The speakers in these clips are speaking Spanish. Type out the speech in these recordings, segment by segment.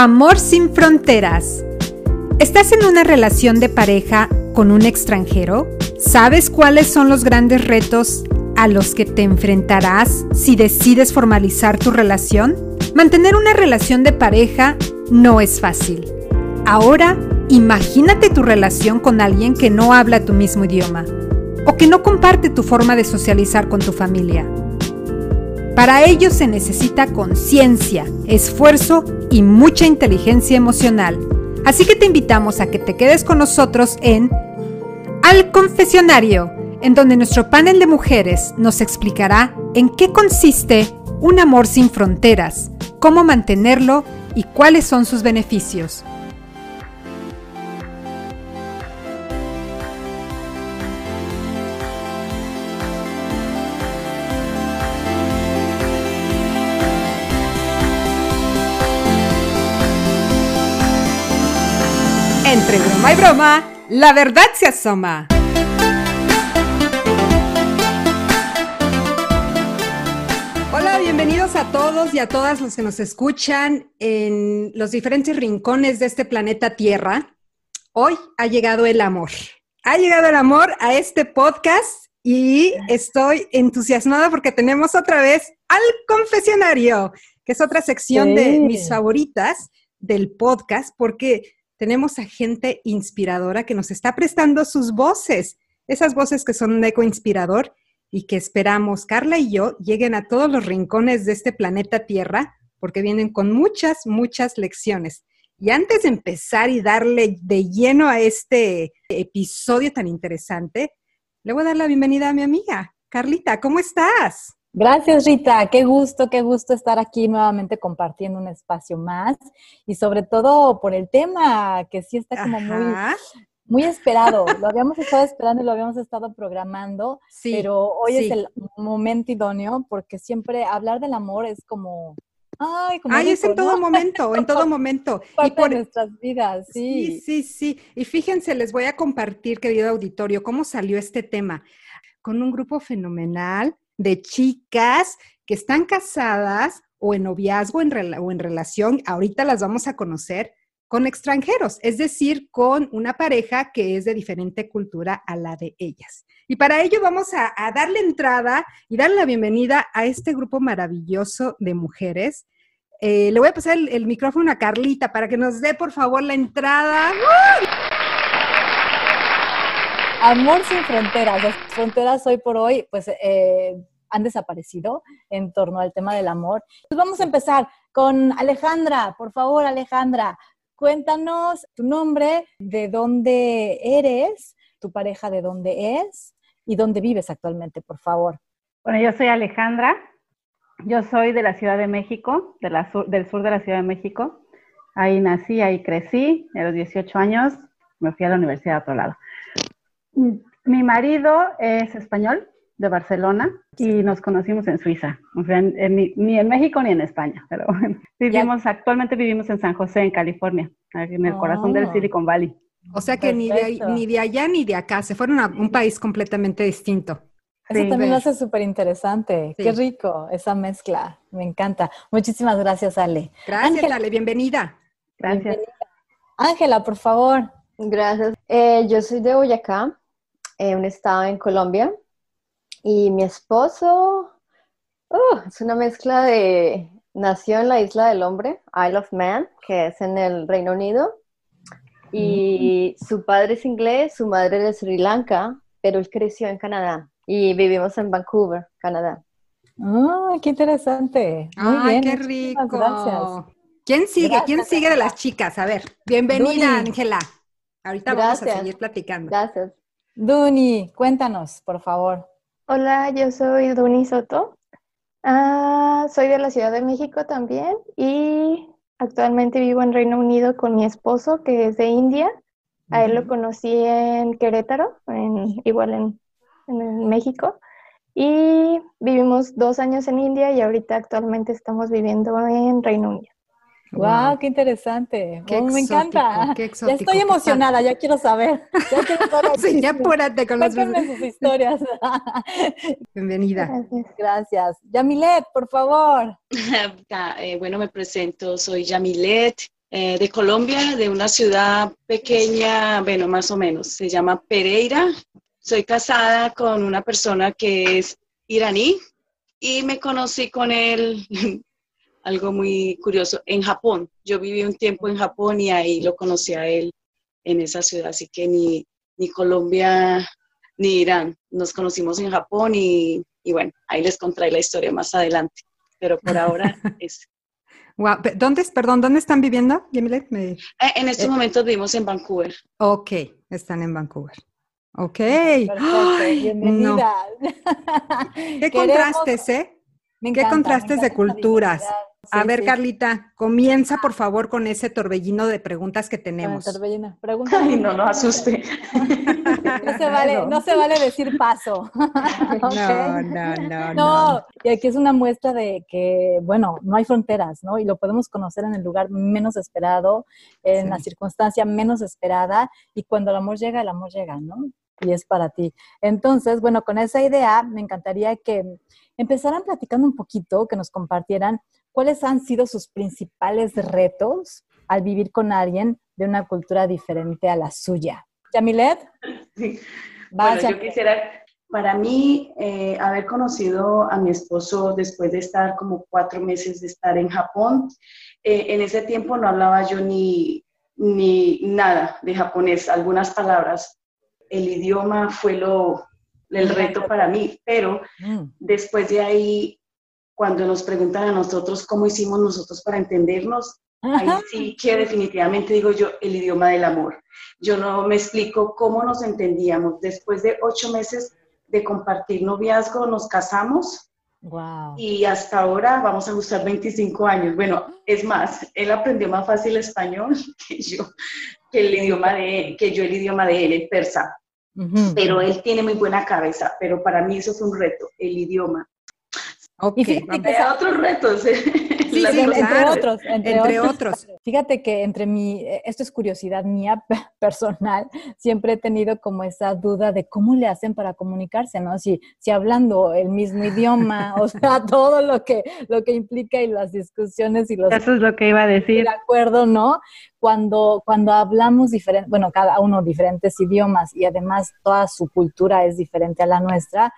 Amor sin fronteras. ¿Estás en una relación de pareja con un extranjero? ¿Sabes cuáles son los grandes retos a los que te enfrentarás si decides formalizar tu relación? Mantener una relación de pareja no es fácil. Ahora, imagínate tu relación con alguien que no habla tu mismo idioma o que no comparte tu forma de socializar con tu familia. Para ello se necesita conciencia, esfuerzo y mucha inteligencia emocional. Así que te invitamos a que te quedes con nosotros en Al Confesionario, en donde nuestro panel de mujeres nos explicará en qué consiste un amor sin fronteras, cómo mantenerlo y cuáles son sus beneficios. Broma la verdad se asoma. Hola, bienvenidos a todos y a todas los que nos escuchan en los diferentes rincones de este planeta Tierra. Hoy ha llegado el amor. Ha llegado el amor a este podcast y estoy entusiasmada porque tenemos otra vez al confesionario, que es otra sección de mis favoritas del podcast, porque tenemos a gente inspiradora que nos está prestando sus voces, esas voces que son un eco inspirador y que esperamos, Carla y yo, lleguen a todos los rincones de este planeta Tierra, porque vienen con muchas, muchas lecciones. Y antes de empezar y darle de lleno a este episodio tan interesante, le voy a dar la bienvenida a mi amiga. Carlita, ¿cómo estás? Gracias, Rita. Qué gusto, qué gusto estar aquí nuevamente compartiendo un espacio más y sobre todo por el tema que sí está como muy, muy esperado. Lo habíamos estado esperando y lo habíamos estado programando, pero hoy es el momento idóneo porque siempre hablar del amor es como Ay, como Ay es en todo momento, en todo momento. y por nuestras vidas, sí. Sí, sí, sí. Y fíjense, les voy a compartir, querido auditorio, cómo salió este tema. Con un grupo fenomenal de chicas que están casadas o en noviazgo o en relación, ahorita las vamos a conocer, con extranjeros, es decir, con una pareja que es de diferente cultura a la de ellas. Y para ello vamos a, darle entrada y darle la bienvenida a este grupo maravilloso de mujeres. Eh, le voy a pasar el, micrófono a Carlita para que nos dé, por favor, la entrada. Amor sin fronteras. Las fronteras hoy por hoy, pues, eh, han desaparecido en torno al tema del amor. Pues vamos a empezar con Alejandra. Por favor, Alejandra, cuéntanos tu nombre, de dónde eres, tu pareja de dónde es y dónde vives actualmente, por favor. Bueno, yo soy Alejandra. Yo soy de la Ciudad de México, de la del sur de la Ciudad de México. Ahí nací, ahí crecí. A los 18 años me fui a la universidad a otro lado. Mi marido es español, de Barcelona, y nos conocimos en Suiza. O sea, ni en México ni en España, pero vivimos, actualmente vivimos en San José, en California, en el corazón del oh. Silicon Valley. O sea que ni de, ni de, allá ni de acá, se fueron a un país completamente distinto. Eso también lo hace súper interesante. Qué rico esa mezcla. Me encanta. Muchísimas gracias, Ale. Gracias, Ale. Bienvenida. Gracias. Ángela, por favor. Gracias. Eh, yo soy de Boyacá, eh, un estado en Colombia, y mi esposo uh, es una mezcla de, nació en la isla del hombre, Isle of Man, que es en el Reino Unido, y mm. su padre es inglés, su madre de Sri Lanka, pero él creció en Canadá y vivimos en Vancouver, Canadá. ¡Ah, qué interesante! Muy qué rico! Gracias. ¿Quién sigue? ¿Quién sigue de las chicas? A ver, bienvenida, Ángela. Ahorita vamos a seguir platicando. Gracias. Duni, cuéntanos, por favor. Hola, yo soy Duni Soto. Ah, soy de la Ciudad de México también y actualmente vivo en Reino Unido con mi esposo que es de India. A él lo conocí en Querétaro, igual en, en México. Y vivimos dos años en India y ahorita actualmente estamos viviendo en Reino Unido. Wow, qué interesante. Oh, me encanta. ya estoy emocionada, ya quiero saber. Ya quiero saber. sí, ya apúrate con las sus historias. Bienvenida. Gracias. Gracias. Yamilet, por favor. Eh, bueno, me presento, soy Yamilet, eh, de Colombia, de una ciudad pequeña, bueno, más o menos, se llama Pereira. Soy casada con una persona que es iraní y me conocí con él, algo muy curioso, en Japón. Yo viví un tiempo en Japón y ahí lo conocí a él en esa ciudad, así que ni, ni Colombia ni Irán. Nos conocimos en Japón y, y bueno, ahí les contaré la historia más adelante, pero por ahora es Wow. ¿Dónde, perdón, dónde están viviendo, Yemilet? Eh, en estos eh, momentos vivimos en Vancouver. Ok, están en Vancouver. Ok. Perfecto, bienvenida. Qué contrastes, ¿eh? Qué contrastes de culturas a ver, Carlita, comienza por favor con ese torbellino de preguntas que tenemos. torbellino, pregúntame. Ay, no, no asuste. no, se vale, no se vale decir paso. no, no, no, no. Y aquí es una muestra de que, bueno, no hay fronteras, ¿no? Y lo podemos conocer en el lugar menos esperado, en la circunstancia menos esperada, y cuando el amor llega, el amor llega, ¿no? Y es para ti. Entonces, bueno, con esa idea, me encantaría que empezaran platicando un poquito, que nos compartieran ¿cuáles han sido sus principales retos al vivir con alguien de una cultura diferente a la suya? Yamilet. Sí. Bueno, yo quisiera, para mí, eh, haber conocido a mi esposo después de estar como cuatro meses de estar en Japón, eh, en ese tiempo no hablaba yo ni, ni nada de japonés, algunas palabras. El idioma fue lo, el reto para mí, pero mm. después de ahí cuando nos preguntan a nosotros cómo hicimos nosotros para entendernos, ahí sí que definitivamente digo yo el idioma del amor. Yo no me explico cómo nos entendíamos. Después de ocho meses de compartir noviazgo, nos casamos. Wow. Y hasta ahora vamos a gustar 25 años. Bueno, es más, él aprendió más fácil español que yo, que el idioma de que yo el idioma de él, el persa. Pero él tiene muy buena cabeza, pero para mí eso fue un reto, el idioma. Okay, y fíjate que otros retos. Sí, entre otros. Entre, otros. Fíjate que entre mi, esto es curiosidad mía personal, siempre he tenido como esa duda de cómo le hacen para comunicarse, ¿no? Si, si hablando el mismo idioma, o sea, todo lo que, lo que implica y las discusiones y los... Eso es lo que iba a decir. De acuerdo, ¿no? Cuando, cuando hablamos diferente, bueno, cada uno diferentes idiomas y además toda su cultura es diferente a la nuestra,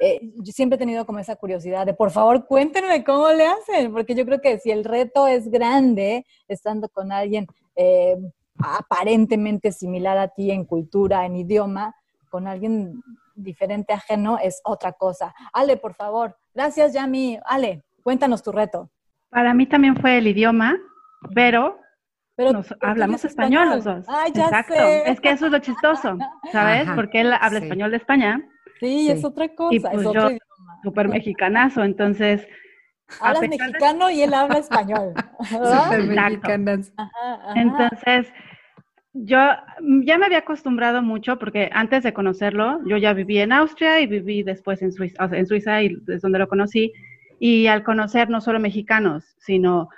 eh, yo siempre he tenido como esa curiosidad de, por favor, cuéntenme cómo le hacen, porque yo creo que si el reto es grande, estando con alguien eh, aparentemente similar a ti en cultura, en idioma, con alguien diferente, ajeno, es otra cosa. Ale, por favor. Gracias, Yami. Ale, cuéntanos tu reto. Para mí también fue el idioma, pero pero hablamos español, los dos. Ay, ya Exacto. Es que eso es lo chistoso, ¿sabes? Porque él habla español de España Sí, es otra cosa, y pues es otro yo, Súper mexicanazo, entonces... Hablas mexicano y él habla español. Súper mexicanas. Entonces, yo ya me había acostumbrado mucho porque antes de conocerlo, yo ya viví en Austria y viví después en Suiza, o sea, en Suiza y es donde lo conocí. Y al conocer no solo mexicanos, sino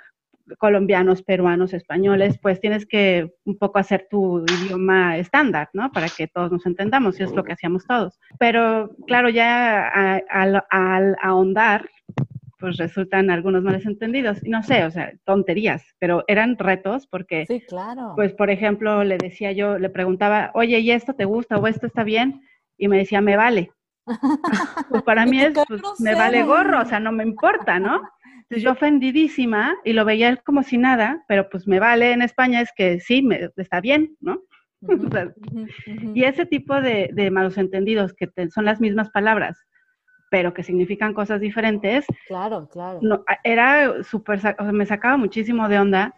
colombianos, peruanos, españoles, pues tienes que un poco hacer tu idioma estándar, ¿no? Para que todos nos entendamos, y es lo que hacíamos todos. Pero claro, ya al, ahondar, pues resultan algunos males entendidos. Y no sé, o sea, tonterías, pero eran retos porque, sí, claro. pues por ejemplo, le decía yo, le preguntaba, oye, ¿y esto te gusta o esto está bien? Y me decía, me vale. pues para mí es, pues, me vale gorro, o sea, no me importa, ¿no? Entonces yo ofendidísima y lo veía él como si nada, pero pues me vale en España es que sí, me, está bien, ¿no? y ese tipo de, malos entendidos, que son las mismas palabras, pero que significan cosas diferentes. Claro, claro. No, era súper, o sea, me sacaba muchísimo de onda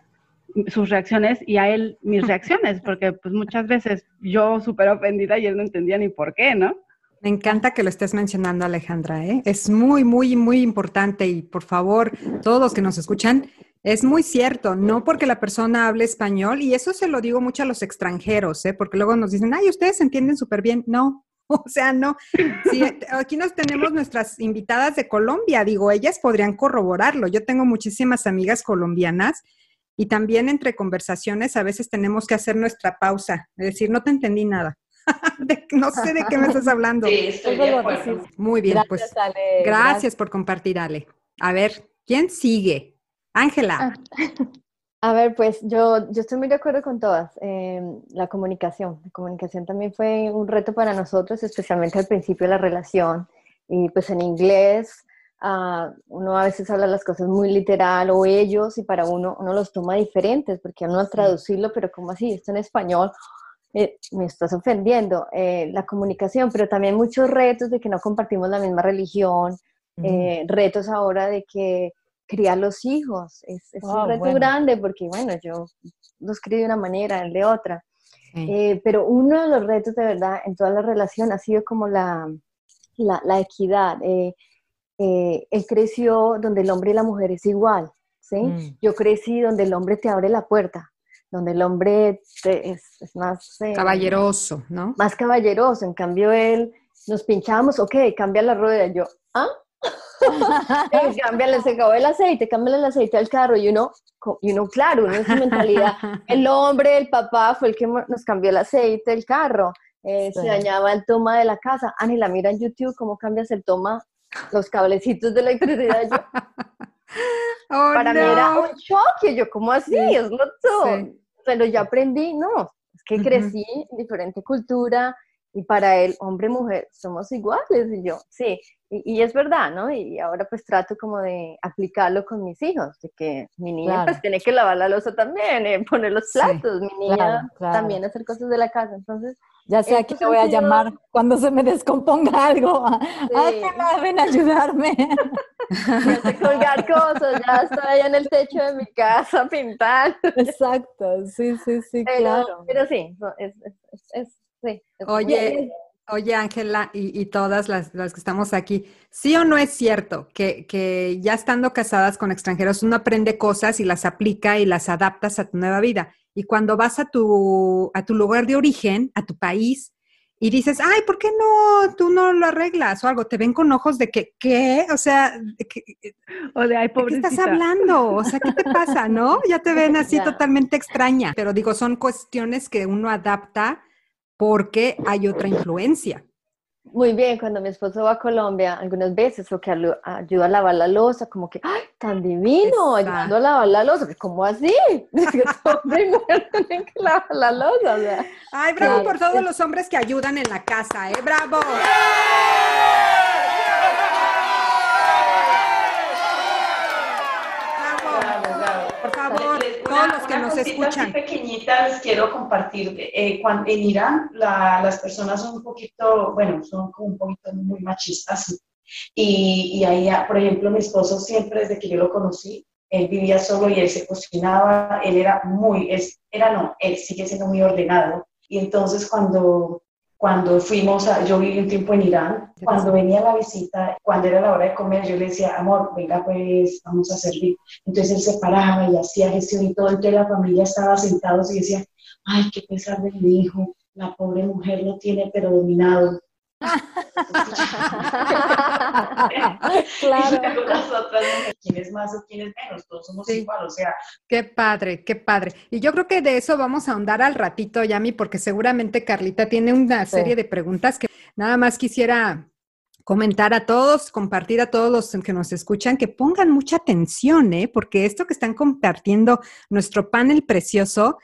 sus reacciones y a él mis reacciones, porque pues muchas veces yo súper ofendida y él no entendía ni por qué, ¿no? Me encanta que lo estés mencionando, Alejandra. ¿eh? Es muy, muy, muy importante y por favor, todos los que nos escuchan, es muy cierto, no porque la persona hable español, y eso se lo digo mucho a los extranjeros, ¿eh? porque luego nos dicen, ay, ustedes entienden súper bien. No, o sea, no. Aquí nos tenemos nuestras invitadas de Colombia, digo, ellas podrían corroborarlo. Yo tengo muchísimas amigas colombianas y también entre conversaciones a veces tenemos que hacer nuestra pausa, es decir, no te entendí nada. no sé de qué me estás hablando. Sí, estoy de Muy bien, pues gracias, por compartir, Ale. A ver, ¿quién sigue? Ángela. Ah. A ver, pues yo, yo estoy muy de acuerdo con todas. Em, la comunicación. La comunicación también fue un reto para nosotros, especialmente al principio de la relación. Y pues en inglés, uh, uno a veces habla las cosas muy literal o ellos y para uno uno los toma diferentes porque uno al traducirlo, pero ¿cómo así? Esto en español eh, me estás ofendiendo. Eh, la comunicación, pero también muchos retos de que no compartimos la misma religión, eh, retos ahora de que criar los hijos. Es, un ah, reto grande porque, bueno, yo los crío de una manera, él de otra. Pero uno de los retos de verdad en toda la relación ha sido como la, la, equidad. Eh, él creció donde el hombre y la mujer es igual, ¿sí? Mm. Yo crecí donde el hombre te abre la puerta, donde el hombre es, es, más... caballeroso, ¿no? Más caballeroso. En cambio, él nos pinchamos, ok, cambia la rueda. Yo, ¿ah? cámbiale, se acabó el aceite, cámbiale el aceite al carro y uno, y uno claro, uno en su mentalidad, el hombre, el papá fue el que nos cambió el aceite del carro, eh, se dañaba el toma de la casa, Ani, la mira en YouTube, cómo cambias el toma, los cablecitos de electricidad, yo, oh, para mí era un choque, yo, ¿cómo así? Es lo pero ya aprendí, no, es que crecí en diferente cultura, y para él, hombre mujer, somos iguales. Y yo, sí, y, es verdad, ¿no? Y ahora pues trato como de aplicarlo con mis hijos, de que mi niña pues tiene que lavar la losa también, eh, poner los platos, mi niña también hacer cosas de la casa. Entonces, ya sé a quién te voy a llamar cuando se me descomponga algo. Ay, que ven a ayudarme. Ya sé colgar cosas, ya estoy en el techo de mi casa pintando. Exacto, sí, sí, sí, claro. Pero sí, es, es, es Oye, oye Ángela y, todas las, que estamos aquí, ¿sí o no es cierto que, ya estando casadas con extranjeros uno aprende cosas y las aplica y las adaptas a tu nueva vida? Y cuando vas a tu, a tu lugar de origen, a tu país, y dices, ay, ¿por qué no tú no lo arreglas o algo? Te ven con ojos de que, ¿qué? O sea, o de, ay, qué estás hablando? O sea, ¿qué te pasa, no? Ya te ven así totalmente extraña. Pero digo, son cuestiones que uno adapta porque hay otra influencia. Muy bien, cuando mi esposo va a Colombia, algunas veces lo que ayuda a lavar la losa, como que, ¡ay, tan divino! Ayudando a lavar la losa, ¿cómo así? Primero tienen que lavar la losa. Ay, bravo por todos los hombres que ayudan en la casa, ¿eh? ¡Bravo! Los que nos escuchan. pequeñita les quiero compartir. Eh, cuando, en Irán las personas son un poquito, bueno, son como un poquito muy machistas. Y, y ahí, por ejemplo, mi esposo siempre, desde que yo lo conocí, él vivía solo y él se cocinaba, él era muy, es, era no, él sigue siendo muy ordenado. Y entonces cuando cuando fuimos, a, yo viví un tiempo en Irán, cuando venía la visita, cuando era la hora de comer, yo le decía, amor, venga pues, vamos a servir. Entonces él se paraba y hacía gestión y todo, entonces la familia estaba sentados y decía, ay, qué pesar de mi hijo, la pobre mujer lo tiene pero dominado. Claro. quién es más o quién es menos, todos somos igual, o sea. Qué padre, qué padre. Y yo creo que de eso vamos a ahondar al ratito, Yami, porque seguramente Carlita tiene una serie de preguntas que nada más quisiera comentar a todos, compartir a todos los que nos escuchan, que pongan mucha atención, ¿eh? porque esto que están compartiendo nuestro panel precioso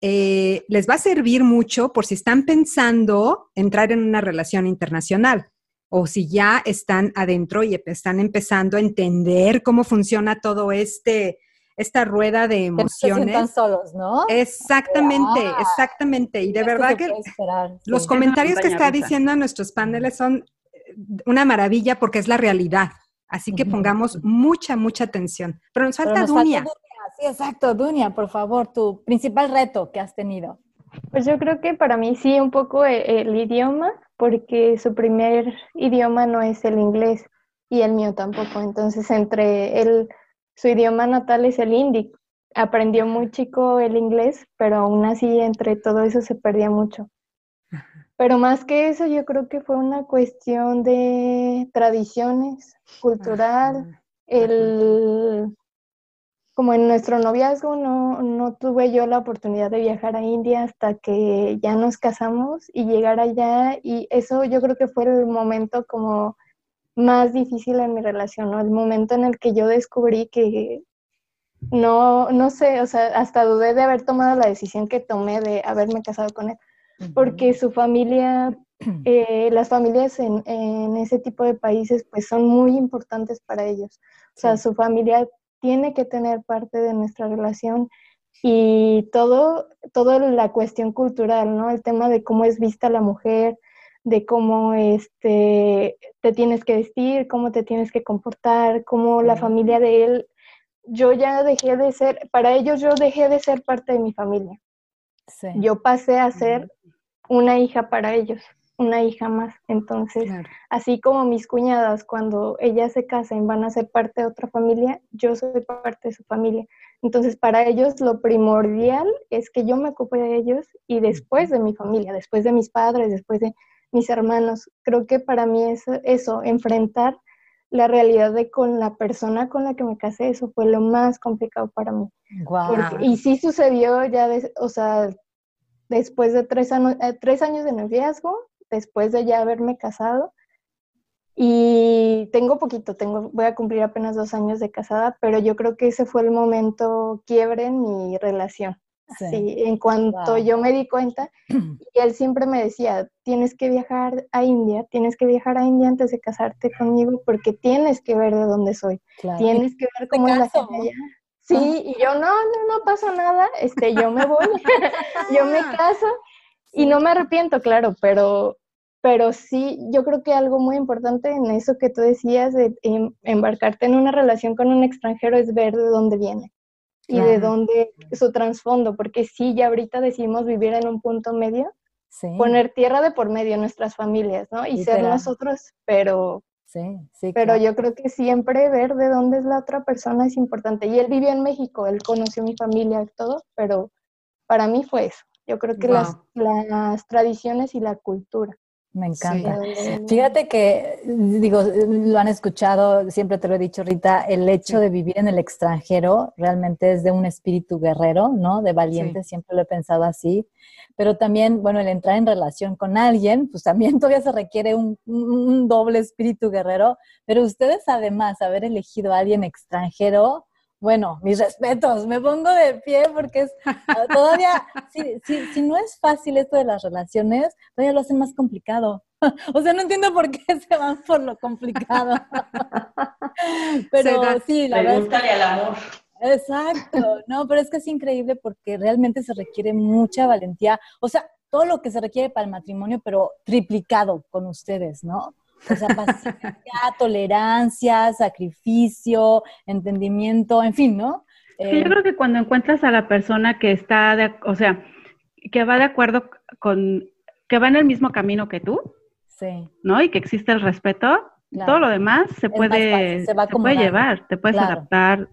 eh, les va a servir mucho por si están pensando entrar en una relación internacional o si ya están adentro y están empezando a entender cómo funciona todo este esta rueda de emociones. Se solos, ¿no? Exactamente, exactamente. Y de verdad que los comentarios que está diciendo nuestros paneles son eh, una maravilla porque es la realidad. Así que pongamos mucha, mucha atención. Pero nos falta Dunia. Sí, exacto. Dunia, por favor, tu principal reto que has tenido. Pues yo creo que para mí sí un poco e, el, idioma, porque su primer idioma no es el inglés y el mío tampoco. Entonces, entre él, su idioma natal es el hindi. Aprendió muy chico el inglés, pero aún así entre todo eso se perdía mucho. Pero más que eso, yo creo que fue una cuestión de tradiciones, cultural, el como en nuestro noviazgo no, no, tuve yo la oportunidad de viajar a India hasta que ya nos casamos y llegar allá y eso yo creo que fue el momento como más difícil en mi relación, ¿no? El momento en el que yo descubrí que, no, no sé, o sea, hasta dudé de haber tomado la decisión que tomé de haberme casado con él, porque su familia, eh, las familias en, en, ese tipo de países, pues son muy importantes para ellos. O sea, su familia tiene que tener parte de nuestra relación y todo, toda la cuestión cultural, ¿no? El tema de cómo es vista la mujer, de cómo este, te tienes que vestir, cómo te tienes que comportar, cómo la familia de él, yo ya dejé de ser, para ellos yo dejé de ser parte de mi familia. Yo pasé a ser una hija para ellos, una hija más. Entonces, así como mis cuñadas, cuando ellas se casen, van a ser parte de otra familia, yo soy parte de su familia. Entonces, para ellos lo primordial es que yo me ocupe de ellos y después de mi familia, después de mis padres, después de mis hermanos. Creo que para mí es eso, enfrentar la realidad de con la persona con la que me casé, eso fue lo más complicado para mí. y sí sucedió ya, o sea, después de tres, años, eh, tres años de noviazgo, después de ya haberme casado, y tengo poquito, tengo, voy a cumplir apenas dos años de casada, pero yo creo que ese fue el momento quiebre en mi relación. Sí. en cuanto yo me di cuenta, y él siempre me decía, tienes que viajar a India, tienes que viajar a India antes de casarte conmigo porque tienes que ver de dónde soy, tienes que ver cómo es la gente allá. Sí, y yo no, no, no pasa nada, este, yo me voy, yo me caso y no me arrepiento, claro, pero pero sí, yo creo que algo muy importante en eso que tú decías de em, embarcarte en una relación con un extranjero es ver de dónde viene y de dónde su trasfondo, porque sí, ya ahorita decimos vivir en un punto medio, poner tierra de por medio nuestras familias, ¿no? Y ser nosotros, pero Sí, sí. Pero yo creo que siempre ver de dónde es la otra persona es importante. Y él vivió en México, él conoció mi familia y todo, pero para mí fue eso. Yo creo que las, las tradiciones y la cultura. Me encanta. Fíjate que, digo, lo han escuchado, siempre te lo he dicho, Rita, el hecho de vivir en el extranjero realmente es de un espíritu guerrero, ¿no? De valiente, siempre lo he pensado así. Pero también, bueno, el entrar en relación con alguien, pues también todavía se requiere un, un doble espíritu guerrero. Pero ustedes, además, haber elegido a alguien extranjero, bueno, mis respetos, me pongo de pie porque es ah, todavía, si, si, no es fácil esto de las relaciones, todavía lo hacen más complicado. O sea, no entiendo por qué se van por lo complicado. Pero sí, la verdad. al amor. Exacto, no, pero es que es increíble porque realmente se requiere mucha valentía. O sea, todo lo que se requiere para el matrimonio, pero triplicado con ustedes, ¿no? O sea, paciencia, tolerancia, sacrificio, entendimiento, en fin, ¿no? yo eh, creo que cuando encuentras a la persona que está, de, o sea, que va de acuerdo con, que va en el mismo camino que tú, sí. ¿no? Y que existe el respeto, todo lo demás se puede, se, puede llevar, te puedes adaptar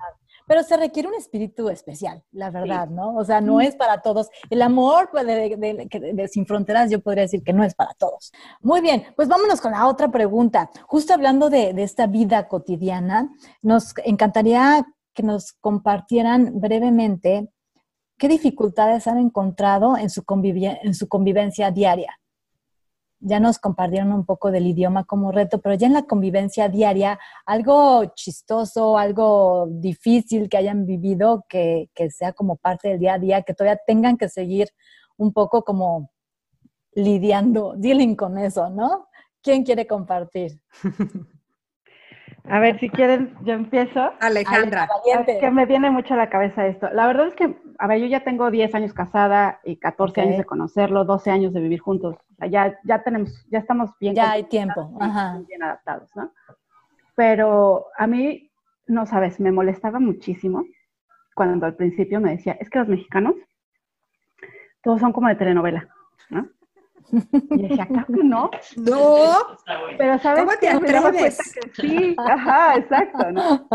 pero se requiere un espíritu especial, la verdad, ¿no? O sea, no es para todos. El amor pues, de, Sin Fronteras yo podría decir que no es para todos. Muy bien, pues vámonos con la otra pregunta. Justo hablando de, esta vida cotidiana, nos encantaría que nos compartieran brevemente qué dificultades han encontrado en su, en su convivencia diaria ya nos compartieron un poco del idioma como reto, pero ya en la convivencia diaria, algo chistoso, algo difícil que hayan vivido, que, sea como parte del día a día, que todavía tengan que seguir un poco como lidiando, dealing con eso, ¿no? ¿Quién quiere compartir? A ver, si quieren, yo empiezo. Alejandra. Es que me viene mucho a la cabeza esto. La verdad es que, a ver, yo ya tengo 10 años casada y 14 años de conocerlo, 12 años de vivir juntos. O sea, ya, ya tenemos, ya estamos bien. Ya hay tiempo. Ajá. Bien adaptados, ¿no? Pero a mí, no sabes, me molestaba muchísimo cuando al principio me decía, es que los mexicanos todos son como de telenovela, ¿no? Y decía, claro que no. No. Pero ¿sabes ¿Cómo te atreves? Que sí, ajá, exacto, ¿no?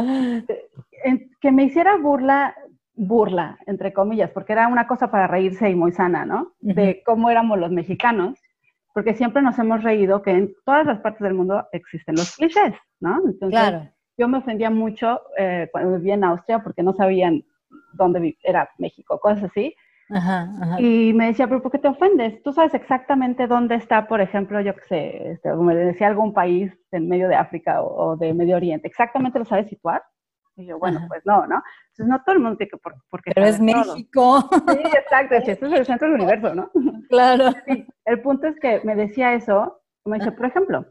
Que me hiciera burla, burla, entre comillas, porque era una cosa para reírse y muy sana, ¿no? De cómo éramos los mexicanos, porque siempre nos hemos reído que en todas las partes del mundo existen los clichés, ¿no? Entonces, claro. yo me ofendía mucho eh, cuando vivía en Austria porque no sabían dónde era México, cosas así. Y me decía, pero ¿por qué te ofendes? Tú sabes exactamente dónde está, por ejemplo, yo qué sé, este, me decía algún país en medio de África o, de Medio Oriente, exactamente lo sabes situar. Y yo, bueno, pues no, ¿no? Entonces no todo el mundo tiene que por, porque Pero es México. Sí, exacto, es es el centro del universo, ¿no? Claro. el punto es que me decía eso, me dice, por ejemplo,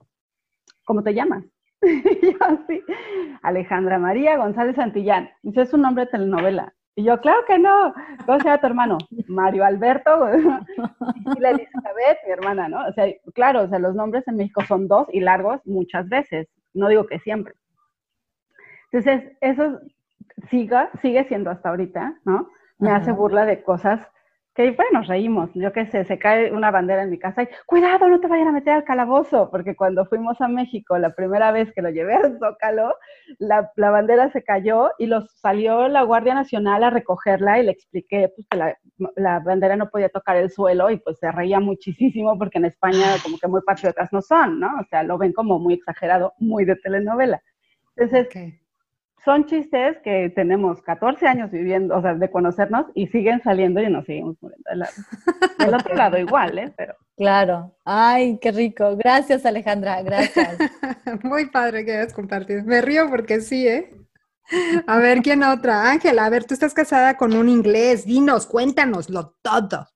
¿cómo te llamas? y yo así, Alejandra María González Santillán. Dice, es un nombre de telenovela. Y yo, claro que no. ¿Cómo se llama tu hermano? Mario Alberto. y la Elizabeth, mi hermana, ¿no? O sea, claro, o sea, los nombres en México son dos y largos muchas veces. No digo que siempre. Entonces, eso siga, sigue siendo hasta ahorita, ¿no? Me hace burla de cosas que bueno, reímos, yo qué sé, se cae una bandera en mi casa y cuidado, no te vayan a meter al calabozo, porque cuando fuimos a México la primera vez que lo llevé al Zócalo, la, la bandera se cayó y los salió la Guardia Nacional a recogerla y le expliqué pues, que la, la, bandera no podía tocar el suelo y pues se reía muchísimo porque en España como que muy patriotas no son, ¿no? O sea, lo ven como muy exagerado, muy de telenovela. Entonces, son chistes que tenemos 14 años viviendo, o sea, de conocernos y siguen saliendo y nos seguimos muriendo del, otro lado igual, ¿eh? Pero. Claro. Ay, qué rico. Gracias, Alejandra. Gracias. Muy padre que hayas compartido. Me río porque sí, ¿eh? A ver, ¿quién otra? Ángela, a ver, tú estás casada con un inglés. Dinos, cuéntanoslo todo.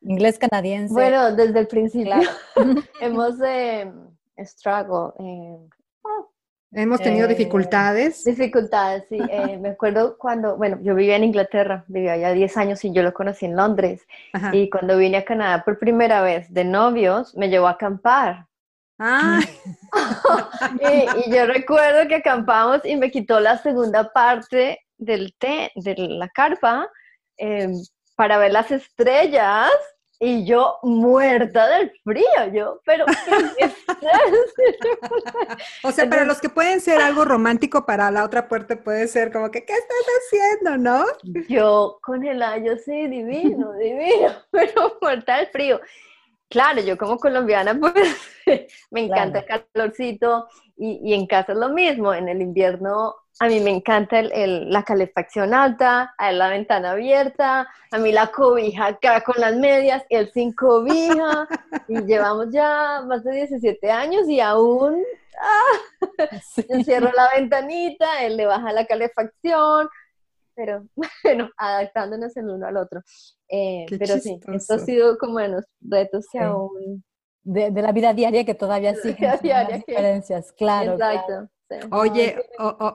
Inglés canadiense. Bueno, desde el principio hemos eh, struggle, eh, Hemos tenido eh, dificultades. Dificultades, sí. Eh, me acuerdo cuando, bueno, yo vivía en Inglaterra, vivía ya 10 años y yo lo conocí en Londres. Y cuando vine a Canadá por primera vez de novios, me llevó a acampar. Ah. y, yo recuerdo que acampamos y me quitó la segunda parte del té, de la carpa, em, para ver las estrellas y yo muerta del frío, yo, pero O sea, para los que pueden ser algo romántico, para la otra puerta puede ser como que, ¿qué estás haciendo, no? Yo con el año sí, divino, divino, pero muerta del frío. Claro, yo como colombiana, pues me encanta el calorcito y, y en casa es lo mismo. En el invierno a mí me encanta el, la calefacción alta, a la ventana abierta, a mí la cobija acá con las medias, él sin cobija, y llevamos ya más de 17 años y aún ah, cierro la ventanita, él le baja la calefacción, pero bueno, adaptándonos el uno al otro. Eh, pero sí, esto ha sido como de los retos que aún... De, la vida diaria que todavía siguen diaria, diferencias, claro. Exacto. Oye,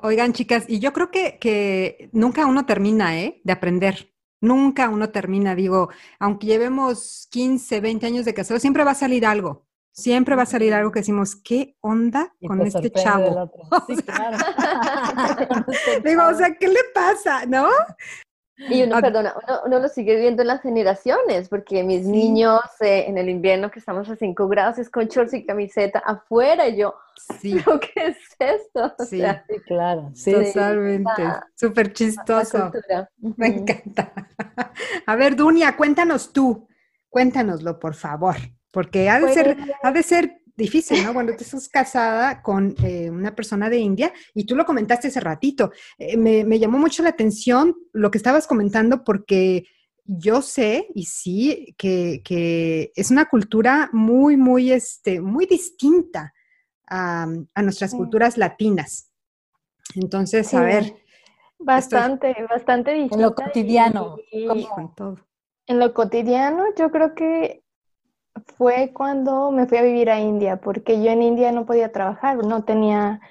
oigan chicas, y yo creo que, que nunca uno termina, ¿eh? De aprender. Nunca uno termina, digo, aunque llevemos 15, 20 años de casado, siempre va a salir algo. Siempre va a salir algo que decimos, ¿qué onda con este chavo? Sí, claro. digo, o sea, ¿qué le pasa? ¿No? Y uno, perdona, uno, lo sigue viendo en las generaciones, porque mis niños eh, en el invierno que estamos a 5 grados es con shorts y camiseta afuera y yo, sí. ¿qué es esto? sí. claro. Sí, Totalmente. Súper chistoso. Me encanta. A ver, Dunia, cuéntanos tú, cuéntanoslo, por favor, porque ha de, ser, pues ha de ser difícil, ¿no? Bueno, tú estás casada con eh, una persona de India y tú lo comentaste hace ratito. Eh, me, llamó mucho la atención lo que estabas comentando porque yo sé y sí que, es una cultura muy, muy, este, muy distinta a, nuestras culturas latinas. Entonces, a ver. Bastante, bastante distinta. En lo cotidiano. En lo cotidiano, yo creo que fue cuando me fui a vivir a India, porque yo en India no podía trabajar, no tenía,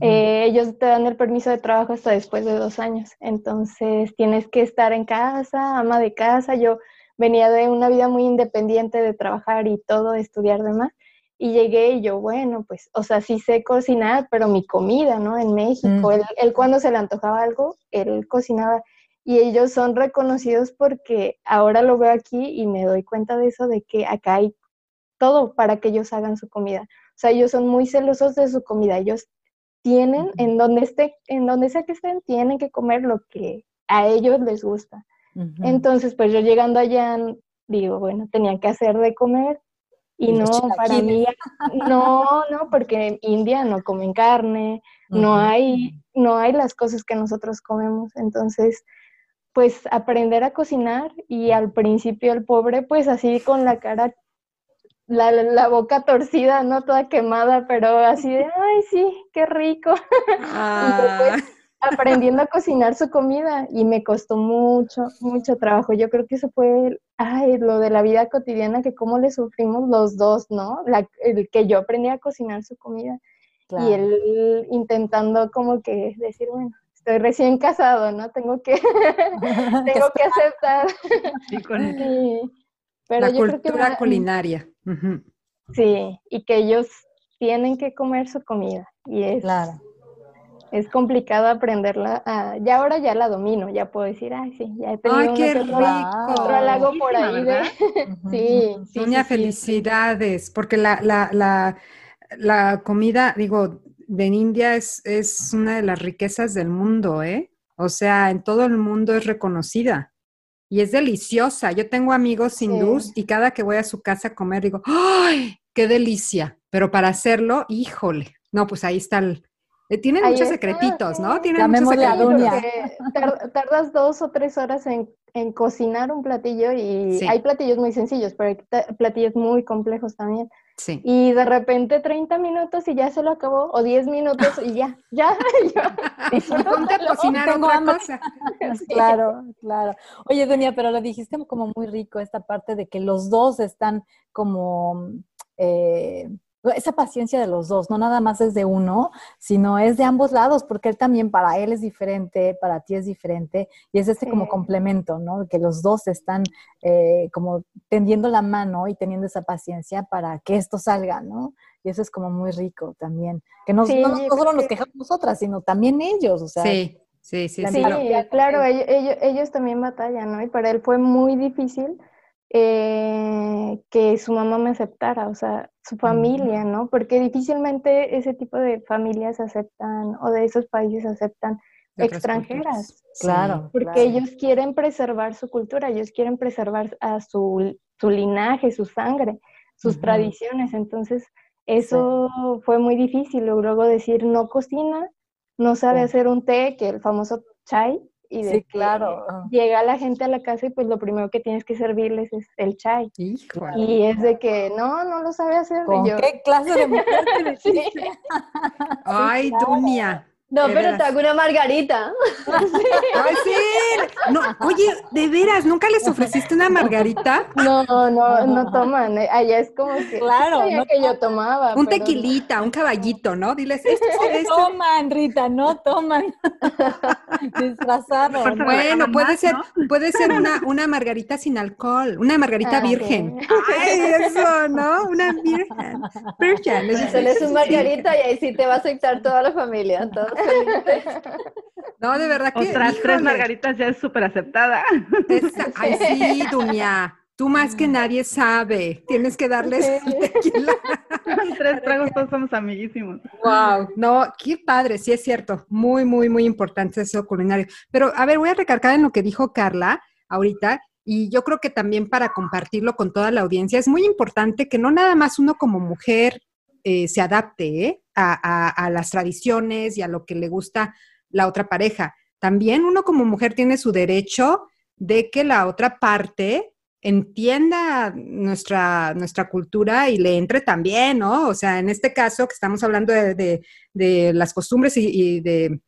eh, ellos te dan el permiso de trabajo hasta después de dos años, entonces tienes que estar en casa, ama de casa, yo venía de una vida muy independiente de trabajar y todo, estudiar demás, y llegué y yo, bueno, pues, o sea, sí sé cocinar, pero mi comida, ¿no? En México, él, él cuando se le antojaba algo, él cocinaba y ellos son reconocidos porque ahora lo veo aquí y me doy cuenta de eso, de que acá hay todo para que ellos hagan su comida. O sea, ellos son muy celosos de su comida. Ellos tienen, en donde, esté, en donde sea que estén, tienen que comer lo que a ellos les gusta. Entonces, pues yo llegando allá, digo, bueno, tenía que hacer de comer. Y no, para mí, no, no, porque en India no comen carne, no hay, no hay las cosas que nosotros comemos. Entonces, pues aprender a cocinar y al principio el pobre pues así con la cara, la, boca torcida, ¿no? Toda quemada, pero así de, ay, sí, qué rico. Ah. aprendiendo a cocinar su comida y me costó mucho, mucho trabajo. Yo creo que eso fue ay, lo de la vida cotidiana, que cómo le sufrimos los dos, ¿no? el que yo aprendí a cocinar su comida y él intentando como que decir, bueno, estoy recién casado, ¿no? Tengo que, tengo que aceptar. Pero la cultura culinaria. Sí, y que ellos tienen que comer su comida. Y es, claro. es complicado aprenderla. ya ahora ya la domino, ya puedo decir, ay, sí, ya he tenido ay, qué rico. otro halago por ahí. De... sí, sí, felicidades, porque la, la, la, la comida, digo, de India es, es una de las riquezas del mundo, ¿eh? O sea, en todo el mundo es reconocida y es deliciosa. Yo tengo amigos hindús y cada que voy a su casa a comer digo, ¡ay, qué delicia! Pero para hacerlo, híjole, no, pues ahí está el... Eh, tienen muchos secretitos, ¿no? Tienen muchos secretitos. tardas dos o tres horas en, en cocinar un platillo y hay platillos muy sencillos, pero hay platillos muy complejos también. Sí. Y de repente 30 minutos y ya se lo acabó, o 10 minutos y ya, ya. Ponte a cocinar otra cosa. Claro, claro. Oye, Dunia, pero lo dijiste como muy rico, esta parte de que los dos están como... Eh, esa paciencia de los dos, no nada más es de uno, sino es de ambos lados, porque él también para él es diferente, para ti es diferente, y es este como complemento, ¿no? Que los dos están eh, como tendiendo la mano y teniendo esa paciencia para que esto salga, ¿no? Y eso es como muy rico también, que no, solo nos quejamos nosotras, sino también ellos, o sea. Sí. Sí, sí, sí. claro, ellos, ellos, también batallan, ¿no? Y para él fue muy difícil eh, que su mamá me aceptara, o sea, su familia, ¿no? Porque difícilmente ese tipo de familias aceptan o de esos países aceptan extranjeras. Claro. Porque ellos quieren preservar su cultura, ellos quieren preservar a su, su linaje, su sangre, sus tradiciones. Entonces, eso fue muy difícil. Luego decir, no cocina, no sabe hacer un té, que el famoso chai, y de sí, claro. llega la gente a la casa y pues lo primero que tienes que servirles es el chai. Y es de que no, no lo sabe hacer. ¿Qué clase de mujer Ay, Dunia. No, pero te hago una margarita. Ay, sí. No, oye, de veras, ¿nunca les ofreciste una margarita? No, no, no toman. Allá es como que. Claro. No que yo tomaba. Un tequilita, un caballito, ¿no? Diles, esto es toman, Rita, no toman. Disfrazado. Bueno, puede ser, puede ser una, una margarita sin alcohol, una margarita ah, virgen. Ay, eso, ¿no? Una virgen. Virgen. Solo es un margarita y ahí sí te va a aceptar toda la familia. Todos no, de verdad que. Otras tres margaritas ya es súper aceptada. ay, sí, Dunia. Tú más que nadie sabe. Tienes que darles tequila. tres tragos, todos somos amiguísimos. Wow. No, qué padre, sí es cierto. Muy, muy, muy importante eso culinario. Pero, a ver, voy a recargar en lo que dijo Carla ahorita. Y yo creo que también para compartirlo con toda la audiencia es muy importante que no nada más uno como mujer eh, se adapte ¿eh? A, las tradiciones y a lo que le gusta la otra pareja. También uno como mujer tiene su derecho de que la otra parte entienda nuestra, nuestra cultura y le entre también, ¿no? O sea, en este caso que estamos hablando de, las costumbres y, de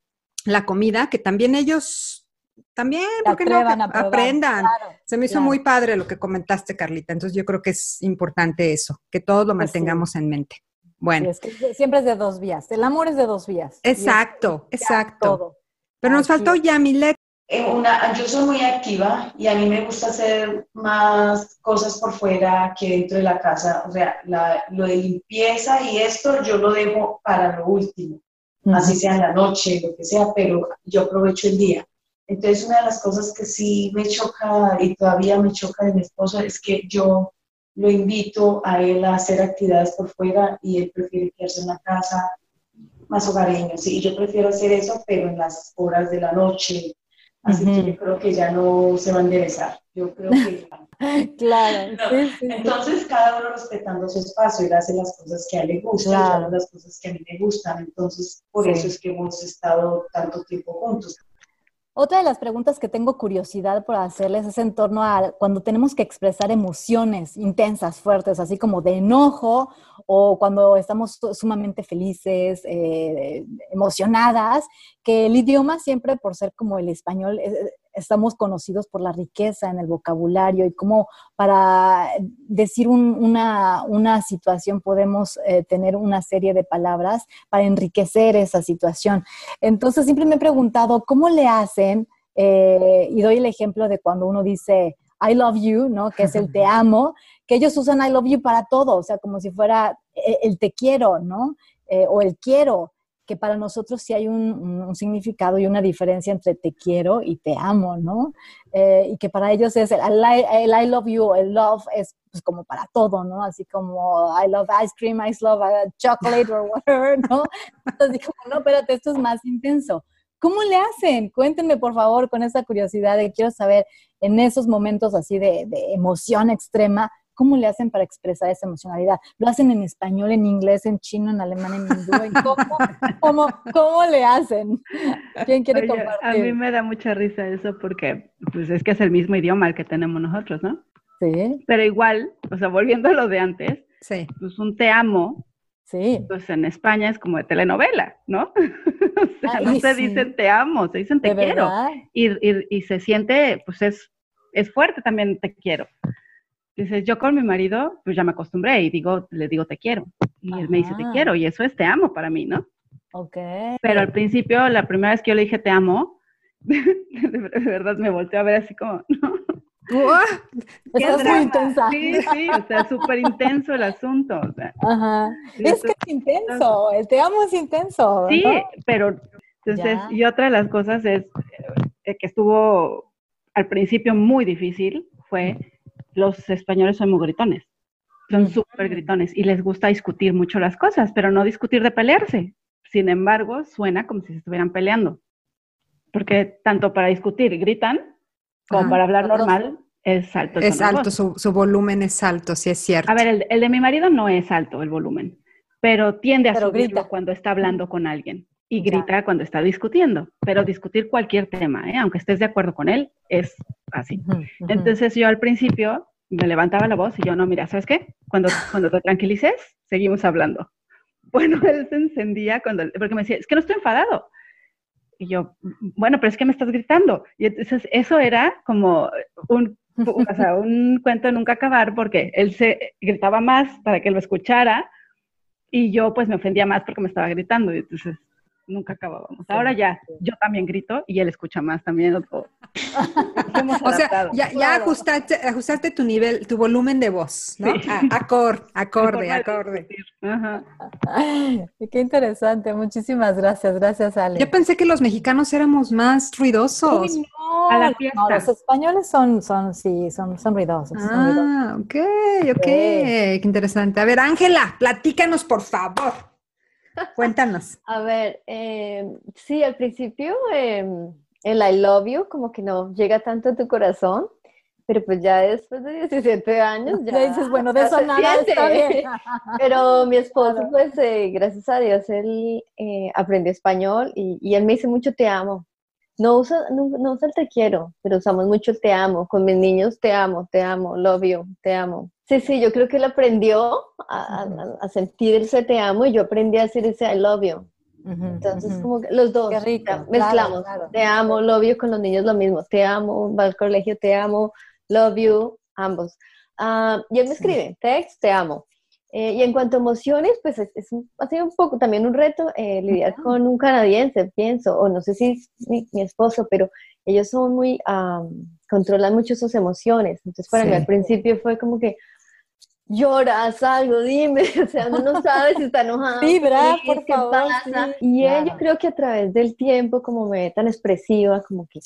la comida, que también ellos también, porque no? aprendan. Se me hizo muy padre lo que comentaste, Carlita. Entonces yo creo que es importante eso, que todos lo pues mantengamos en mente. Bueno. siempre es de dos vías. El amor es de dos vías. Exacto, exacto. Pero nos faltó Yamilet. Una, yo soy muy activa y a mí me gusta hacer más cosas por fuera que dentro de la casa. O sea, lo de limpieza y esto yo lo dejo para lo último. Así sea en la noche, lo que sea, pero yo aprovecho el día. Entonces, una de las cosas que sí me choca y todavía me choca de mi esposo es que yo lo invito a él a hacer actividades por fuera y él prefiere quedarse en la casa más hogareño. Sí, yo prefiero hacer eso, pero en las horas de la noche. Así que yo creo que ya no se va a enderezar. Yo creo que claro. Entonces, cada uno respetando su espacio, él hace las cosas que a él le gustan, las cosas que a mí me gustan. Entonces, por eso es que hemos estado tanto tiempo juntos. Otra de las preguntas que tengo curiosidad por hacerles es en torno a cuando tenemos que expresar emociones intensas, fuertes, así como de enojo o cuando estamos sumamente felices, eh, emocionadas, que el idioma siempre por ser como el español eh, estamos conocidos por la riqueza en el vocabulario y cómo para decir una, situación podemos eh, tener una serie de palabras para enriquecer esa situación. Entonces siempre me he preguntado, ¿cómo le hacen? Eh, y doy el ejemplo de cuando uno dice, I love you, ¿no? Que es el te amo, que ellos usan I love you para todo, o sea, como si fuera eh, el te quiero, ¿no? o el quiero que para nosotros sí hay un, significado y una diferencia entre te quiero y te amo, ¿no? Eh, y que para ellos es el, I love you, el love es pues, como para todo, ¿no? Así como I love ice cream, I love uh, chocolate or whatever, ¿no? Entonces, como, no, espérate, esto es más intenso. ¿Cómo le hacen? Cuéntenme, por favor, con esa curiosidad de quiero saber en esos momentos así de, de emoción extrema, ¿Cómo le hacen para expresar esa emocionalidad? ¿Lo hacen en español, en inglés, en chino, en alemán, en hindú? ¿Cómo, cómo, le hacen? ¿Quién quiere compartir? A mí me da mucha risa eso porque pues es que es el mismo idioma el que tenemos nosotros, ¿no? Sí. Pero igual, o sea, volviendo a lo de antes, sí. pues un te amo, sí. pues en España es como de telenovela, ¿no? o sea, no se dicen te amo, se dicen te quiero. Y, y, y, se siente, pues es, es fuerte también te quiero. Dices, yo con mi marido, pues ya me acostumbré y digo, le digo te quiero. Y él me dice te quiero y eso es te amo para mí, ¿no? Ok. Pero al principio, la primera vez que yo le dije te amo, de verdad me volteó a ver así como, ¿no? Estás muy intensa. Sí, sí, o sea, súper intenso el asunto. O sea, Ajá. es que es intenso, el te amo es intenso. Sí, pero entonces, y otra de las cosas es eh, que estuvo al principio muy difícil fue los españoles son muy gritones, son súper gritones y les gusta discutir mucho las cosas, pero no discutir de pelearse. Sin embargo, suena como si se estuvieran peleando. Porque tanto para discutir gritan, como para hablar normal es alto. Es alto, su, volumen es alto, sí es cierto. A ver, el, de mi marido no es alto el volumen, pero tiende a subirlo cuando está hablando con alguien y grita cuando está discutiendo, pero discutir cualquier tema, ¿eh? aunque estés de acuerdo con él, es así. Entonces yo al principio me levantaba la voz y yo, no, mira, ¿sabes qué? Cuando, cuando te tranquilices, seguimos hablando. Bueno, él se encendía cuando, porque me decía, es que no estoy enfadado. Y yo, bueno, pero es que me estás gritando. Y entonces eso era como un, o sea, un cuento de nunca acabar porque él se gritaba más para que lo escuchara y yo pues me ofendía más porque me estaba gritando. Y entonces nunca acabábamos. Ahora ya, yo también grito y él escucha más también. o sea, ya, ajustaste, ajustaste, tu nivel, tu volumen de voz, ¿no? acorde, acorde. qué interesante, muchísimas gracias, gracias Ale. Yo pensé que los mexicanos éramos más ruidosos. a la fiesta. los españoles son, son, sí, son, son ruidosos. Ah, ok, ok, qué interesante. A ver, Ángela, platícanos por favor. Cuéntanos. A ver, eh, sí, al principio em, el I love you como que no llega tanto a tu corazón, pero pues ya después de 17 años ya, dices, bueno, de eso nada está bien. Pero mi esposo, pues eh, gracias a Dios, él eh, aprendió español y, y, él me dice mucho te amo. No usa, no, no usa el te quiero, pero usamos mucho el te amo. Con mis niños te amo, te amo, love you, te amo. Sí, sí, yo creo que él aprendió a, sentir ese te amo y yo aprendí a decir ese I love you. Entonces, como que los dos mezclamos. Te amo, love you con los niños lo mismo. Te amo, va al colegio, te amo, love you, ambos. Uh, y él me escribe, text, te amo. Eh, y en cuanto a emociones, pues es, ha sido un poco también un reto eh, lidiar con un canadiense, pienso, o no sé si es mi, esposo, pero ellos son muy, controlan mucho sus emociones. Entonces, para mí al principio fue como que, lloras algo, dime, o sea, uno no sabe si está enojado. Vibra, por qué pasa. y yo creo que a través del tiempo, como me ve tan expresiva, como que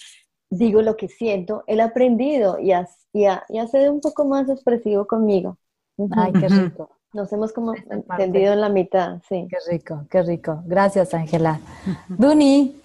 digo lo que siento, él ha aprendido y ha, y ha, sido un poco más expresivo conmigo. Ay, qué rico. Nos hemos como entendido en la mitad, sí. Qué rico, qué rico. Gracias, Ángela. Duni,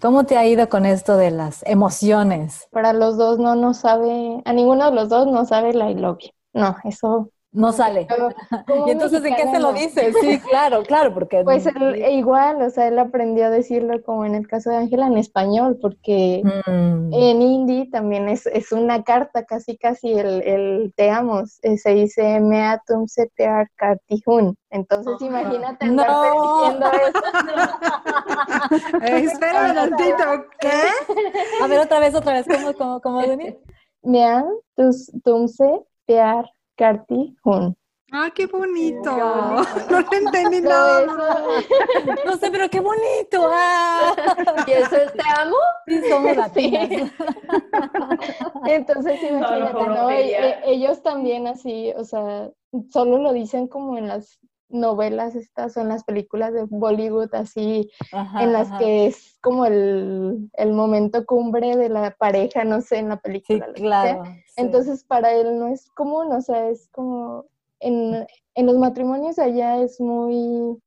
¿cómo te ha ido con esto de las emociones? Para los dos no nos sabe, a ninguno de los dos no sabe la I love No, eso No sale. ¿Y entonces en qué se lo dice? Sí, claro, claro, porque... Pues e igual, o sea, él aprendió a decirlo como en el caso de Ángela en español, porque mm. en hindi también es, es, una carta, casi casi el, el te amo, eh, se dice me atum se pear kartihun. Entonces ah. imagínate andar no. diciendo eso. espera un momentito, ¿qué? A ver, otra vez, otra vez, ¿cómo, cómo, cómo, Me han tumse pear Carti Hun. ¡Ah, qué bonito! No lo entendí nada. No sé, pero qué bonito. Ah. ¿Y eso es te amo? Sí, somos latinas. Entonces, imagínate, ¿no? E, e, ellos también así, o sea, solo lo dicen como en las novelas estas o en las películas de Bollywood así, en las que es como el, el, momento cumbre de la pareja, no sé, en la película. Sí, claro. Entonces para él no es común, o sea, es como en, en los matrimonios allá es muy,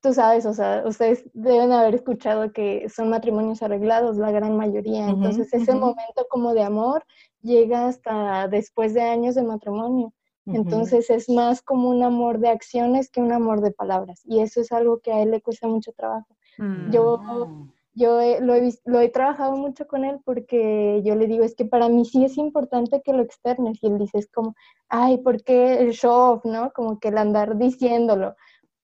tú sabes, o sea, ustedes deben haber escuchado que son matrimonios arreglados, la gran mayoría. Entonces ese momento como de amor llega hasta después de años de matrimonio. Entonces es más como un amor de acciones que un amor de palabras. Y eso es algo que a él le cuesta mucho trabajo. Yo, mm. yo lo, he, lo he trabajado mucho con él porque yo le digo, es que para mí sí es importante que lo externes. Y él dice, es como, ay, ¿por qué el show off, no? Como que el andar diciéndolo.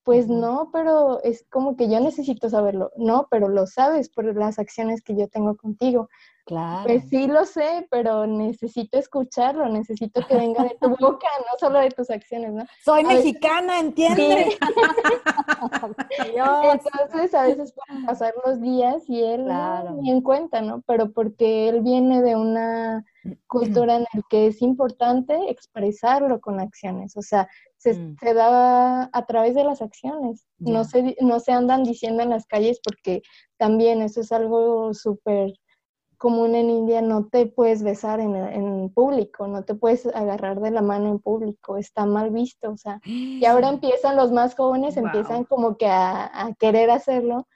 Pues no, pero es como que yo necesito saberlo. No, pero lo sabes por las acciones que yo tengo contigo. Claro. Pues sí lo sé, pero necesito escucharlo, necesito que venga de tu boca, no solo de tus acciones, ¿no? Soy mexicana, ¿entiendes? Entonces a veces pueden pasar los días y él no ni en cuenta, ¿no? Pero porque él viene de una cultura en la que es importante expresarlo con acciones, o sea, se, mm. se da a través de las acciones, no, se, no se andan diciendo en las calles porque también eso es algo súper común en India, no te puedes besar en, público, no te puedes agarrar de la mano en público, está mal visto, o sea, y ahora empiezan los más jóvenes, empiezan como que a, querer hacerlo,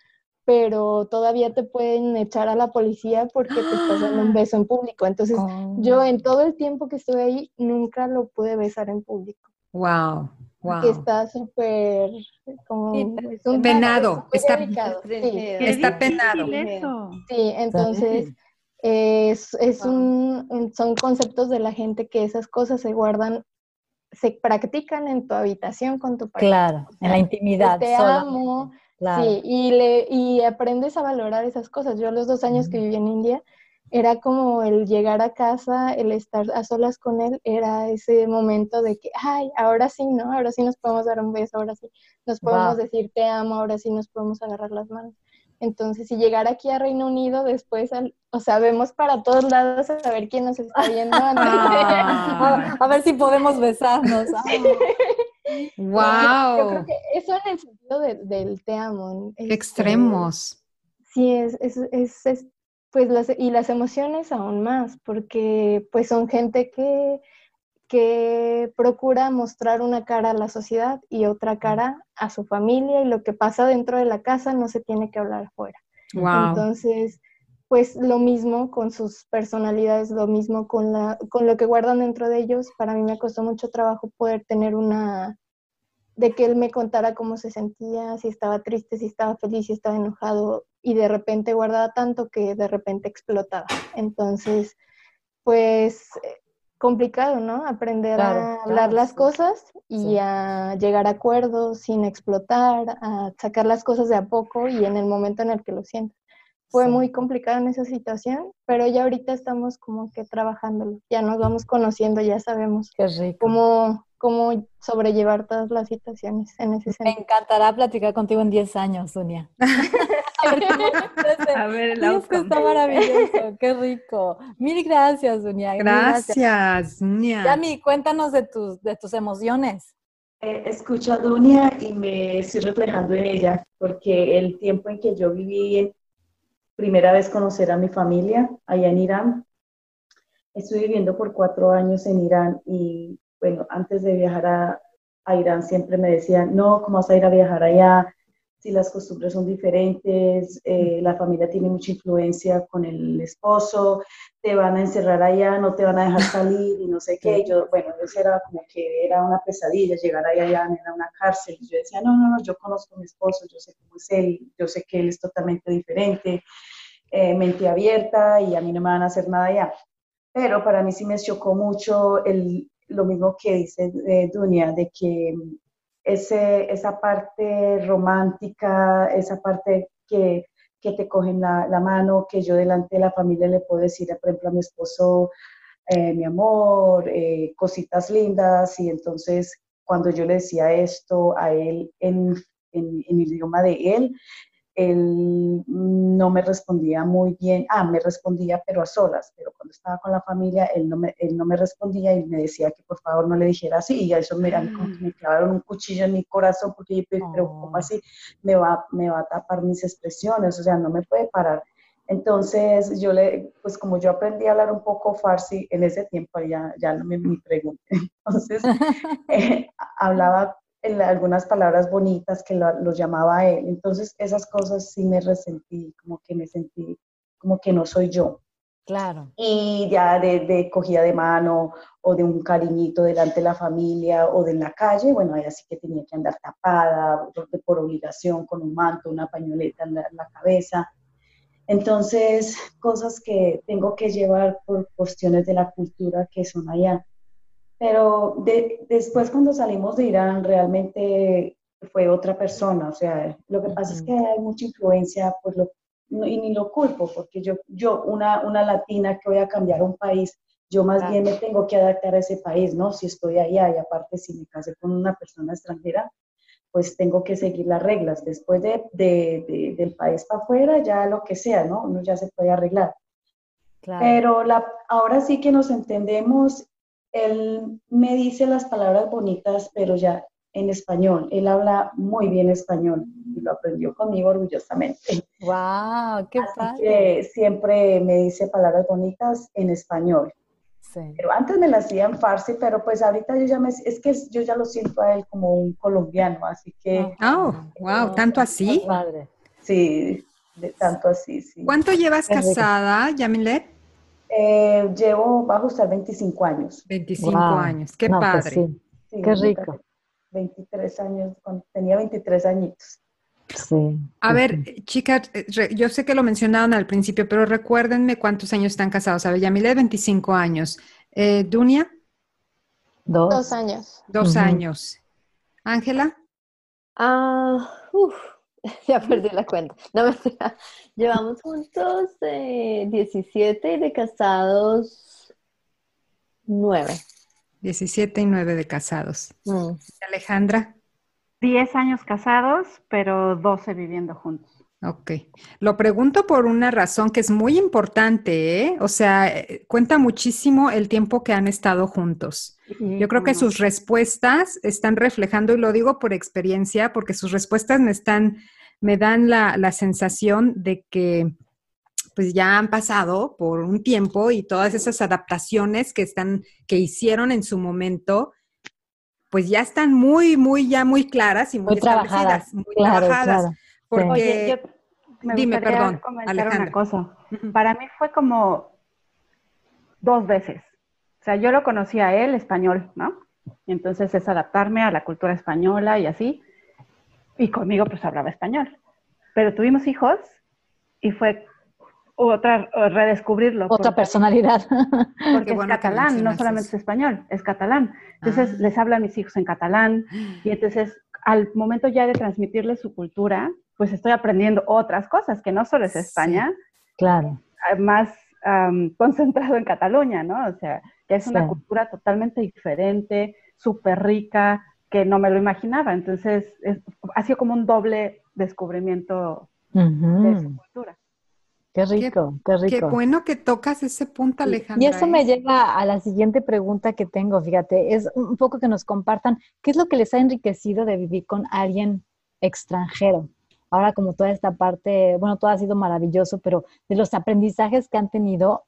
pero todavía te pueden echar a la policía porque te estás dando un beso en público. Entonces, yo en todo el tiempo que estuve ahí, nunca lo pude besar en público. Wow. Wow. Que está súper como es un penado, está, está penado. Sí, entonces es, es un, son conceptos de la gente que esas cosas se guardan, se practican en tu habitación con tu pareja. Claro, en la intimidad. Te amo. Sí, y, le, y aprendes a valorar esas cosas. Yo los dos años que viví en India, era como el llegar a casa, el estar a solas con él, era ese momento de que, ay, ahora sí, ¿no? Ahora sí nos podemos dar un beso, ahora sí nos podemos decir te amo, ahora sí nos podemos agarrar las manos. Entonces, si llegar aquí a Reino Unido después, o sea, vemos para todos lados a ver quién nos está viendo. Ah. a, ver si podemos besarnos. ¡Wow! Yo creo que eso en el sentido del te amo. Este, Extremos. Sí, es, es, es, pues las, y las emociones aún más, porque pues son gente que que procura mostrar una cara a la sociedad y otra cara a su familia y lo que pasa dentro de la casa no se tiene que hablar afuera. Entonces, pues lo mismo con sus personalidades, lo mismo con, la, con lo que guardan dentro de ellos. Para mí me costó mucho trabajo poder tener una, de que él me contara cómo se sentía, si estaba triste, si estaba feliz, si estaba enojado, y de repente guardaba tanto que de repente explotaba. Entonces, pues complicado, ¿no? Aprender a hablar las cosas y a llegar a acuerdos sin explotar, a sacar las cosas de a poco y en el momento en el que lo siento. Fue muy complicado en esa situación, pero ya ahorita estamos como que trabajándolo, ya nos vamos conociendo, ya sabemos cómo, cómo sobrellevar todas las situaciones en ese sentido. Me encantará platicar contigo en 10 años, Sonia. a ver, el está maravilloso, qué rico. Mil gracias, Sonia. Gracias, Sonia. Yami, cuéntanos de tus, de tus emociones. Eh, escucho a Dunia y me estoy reflejando en ella, porque el tiempo en que yo viví, primera vez conocer a mi familia allá en Irán, estuve viviendo por cuatro años en Irán y bueno, antes de viajar a, Irán siempre me decían, no, ¿cómo vas a ir a viajar allá? si las costumbres son diferentes, eh, la familia tiene mucha influencia con el esposo, te van a encerrar allá, no te van a dejar salir y no sé qué. Yo, bueno, eso era como que era una pesadilla, llegar allá, era una cárcel. Yo decía, no, no, no, yo conozco a mi esposo, yo sé cómo es él, yo sé que él es totalmente diferente, eh, mente abierta y a mí no me van a hacer nada allá. Pero para mí sí me chocó mucho el, lo mismo que dice eh, Dunia, de que ese, esa parte romántica, esa parte que, que te cogen la, mano, que yo delante de la familia le puedo decir, por ejemplo, a mi esposo, eh, mi amor, eh, cositas lindas, y entonces cuando yo le decía esto a él en, en el idioma de él, él no me respondía muy bien, ah, me respondía pero a solas, pero cuando estaba con la familia él no me, él no me respondía y me decía que por favor no le dijera así y a eso me, me clavaron un cuchillo en mi corazón porque yo pero ¿cómo oh. así me va, me va a tapar mis expresiones? O sea, no me puede parar. Entonces yo le, pues como yo aprendí a hablar un poco farsi en ese tiempo, ya, ya no me, me pregunté, entonces eh, hablaba algunas palabras bonitas que lo, llamaba él. Entonces esas cosas sí me resentí, como que me sentí como que no soy yo. Claro. Y ya de, de, cogida de mano o de un cariñito delante de la familia o de la calle, bueno, ahí así que tenía que andar tapada por, obligación con un manto, una pañoleta en la, en la cabeza. Entonces, cosas que tengo que llevar por cuestiones de la cultura que son allá. Pero después cuando salimos de Irán realmente fue otra persona, o sea, lo que pasa es que hay mucha influencia, pues lo, y ni lo culpo, porque yo, yo una, una latina que voy a cambiar un país, yo más bien me tengo que adaptar a ese país, ¿no? Si estoy allá y aparte si me casé con una persona extranjera, pues tengo que seguir las reglas. Después de, de, del país para afuera, ya lo que sea, ¿no? Uno ya se puede arreglar. Claro. Pero la, ahora sí que nos entendemos él me dice las palabras bonitas, pero ya en español. Él habla muy bien español y lo aprendió conmigo orgullosamente. ¡Wow! ¡Qué Así Que siempre me dice palabras bonitas en español. Sí. Pero antes me las hacía en farsi, pero pues ahorita yo ya me, es que yo ya lo siento a él como un colombiano, así que... ¡Oh, wow! ¿Tanto así? Sí, de, tanto así, sí. ¿Cuánto llevas casada, Yamilet? Eh, llevo, va a ajustar 25 años. 25 años, qué pues padre. qué rico. 23 años, tenía 23 añitos. Sí. A ver, chicas, eh, yo sé que lo mencionaron al principio, pero recuérdenme cuántos años están casados. A ver, Yamile, 25 años. Eh, ¿Dunia? Dos. años. Dos años. ¿Ángela? Ah, uff, ya perdí la cuenta. No me Llevamos juntos eh, 17 y de casados 9. 17 y 9 de casados. Mm. Alejandra. 10 años casados, pero 12 viviendo juntos. Ok. Lo pregunto por una razón que es muy importante, ¿eh? O sea, eh, cuenta muchísimo el tiempo que han estado juntos. Yo creo que sus respuestas están reflejando, y lo digo por experiencia, porque sus respuestas me están me dan la, la sensación de que pues ya han pasado por un tiempo y todas esas adaptaciones que están, que hicieron en su momento, pues ya están muy, muy, ya muy claras y muy, trabajadas. Muy trabajadas. Porque, yo me dime, perdón, comentar una cosa. Para mí fue como dos veces. O sea, yo lo conocí a él español, ¿no? Y entonces es adaptarme a la cultura española y así y conmigo pues hablaba español. Pero tuvimos hijos y fue otra, redescubrirlo. Otra personalidad. Porque es catalán, no solamente es español, es catalán. Entonces ah. les habla a mis hijos en catalán y entonces al momento ya de transmitirles su cultura, pues estoy aprendiendo otras cosas, que no solo es España. claro. Más concentrado en Cataluña, ¿no? O sea, que es una cultura totalmente diferente, súper rica, que no me lo imaginaba. Entonces, ha sido como un doble descubrimiento de su cultura. Qué rico, qué, rico. Qué bueno que tocas ese punto, Alejandra. Y eso me ¿eh? lleva a la siguiente pregunta que tengo, fíjate, es un poco que nos compartan qué es lo que les ha enriquecido de vivir con alguien extranjero. Ahora como toda esta parte, bueno, todo ha sido maravilloso, pero de los aprendizajes que han tenido,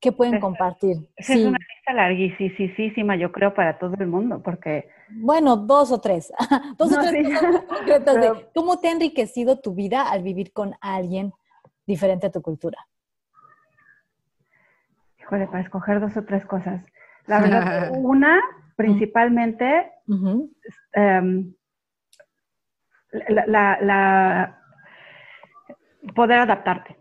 ¿Qué pueden compartir? Sí. Es una lista larguísima, yo creo, para todo el mundo, porque... Bueno, dos o tres. dos o tres de cómo te ha enriquecido tu vida al vivir con alguien diferente a tu cultura. Híjole, para escoger dos o tres cosas. La verdad, una, principalmente, em, la, poder adaptarte.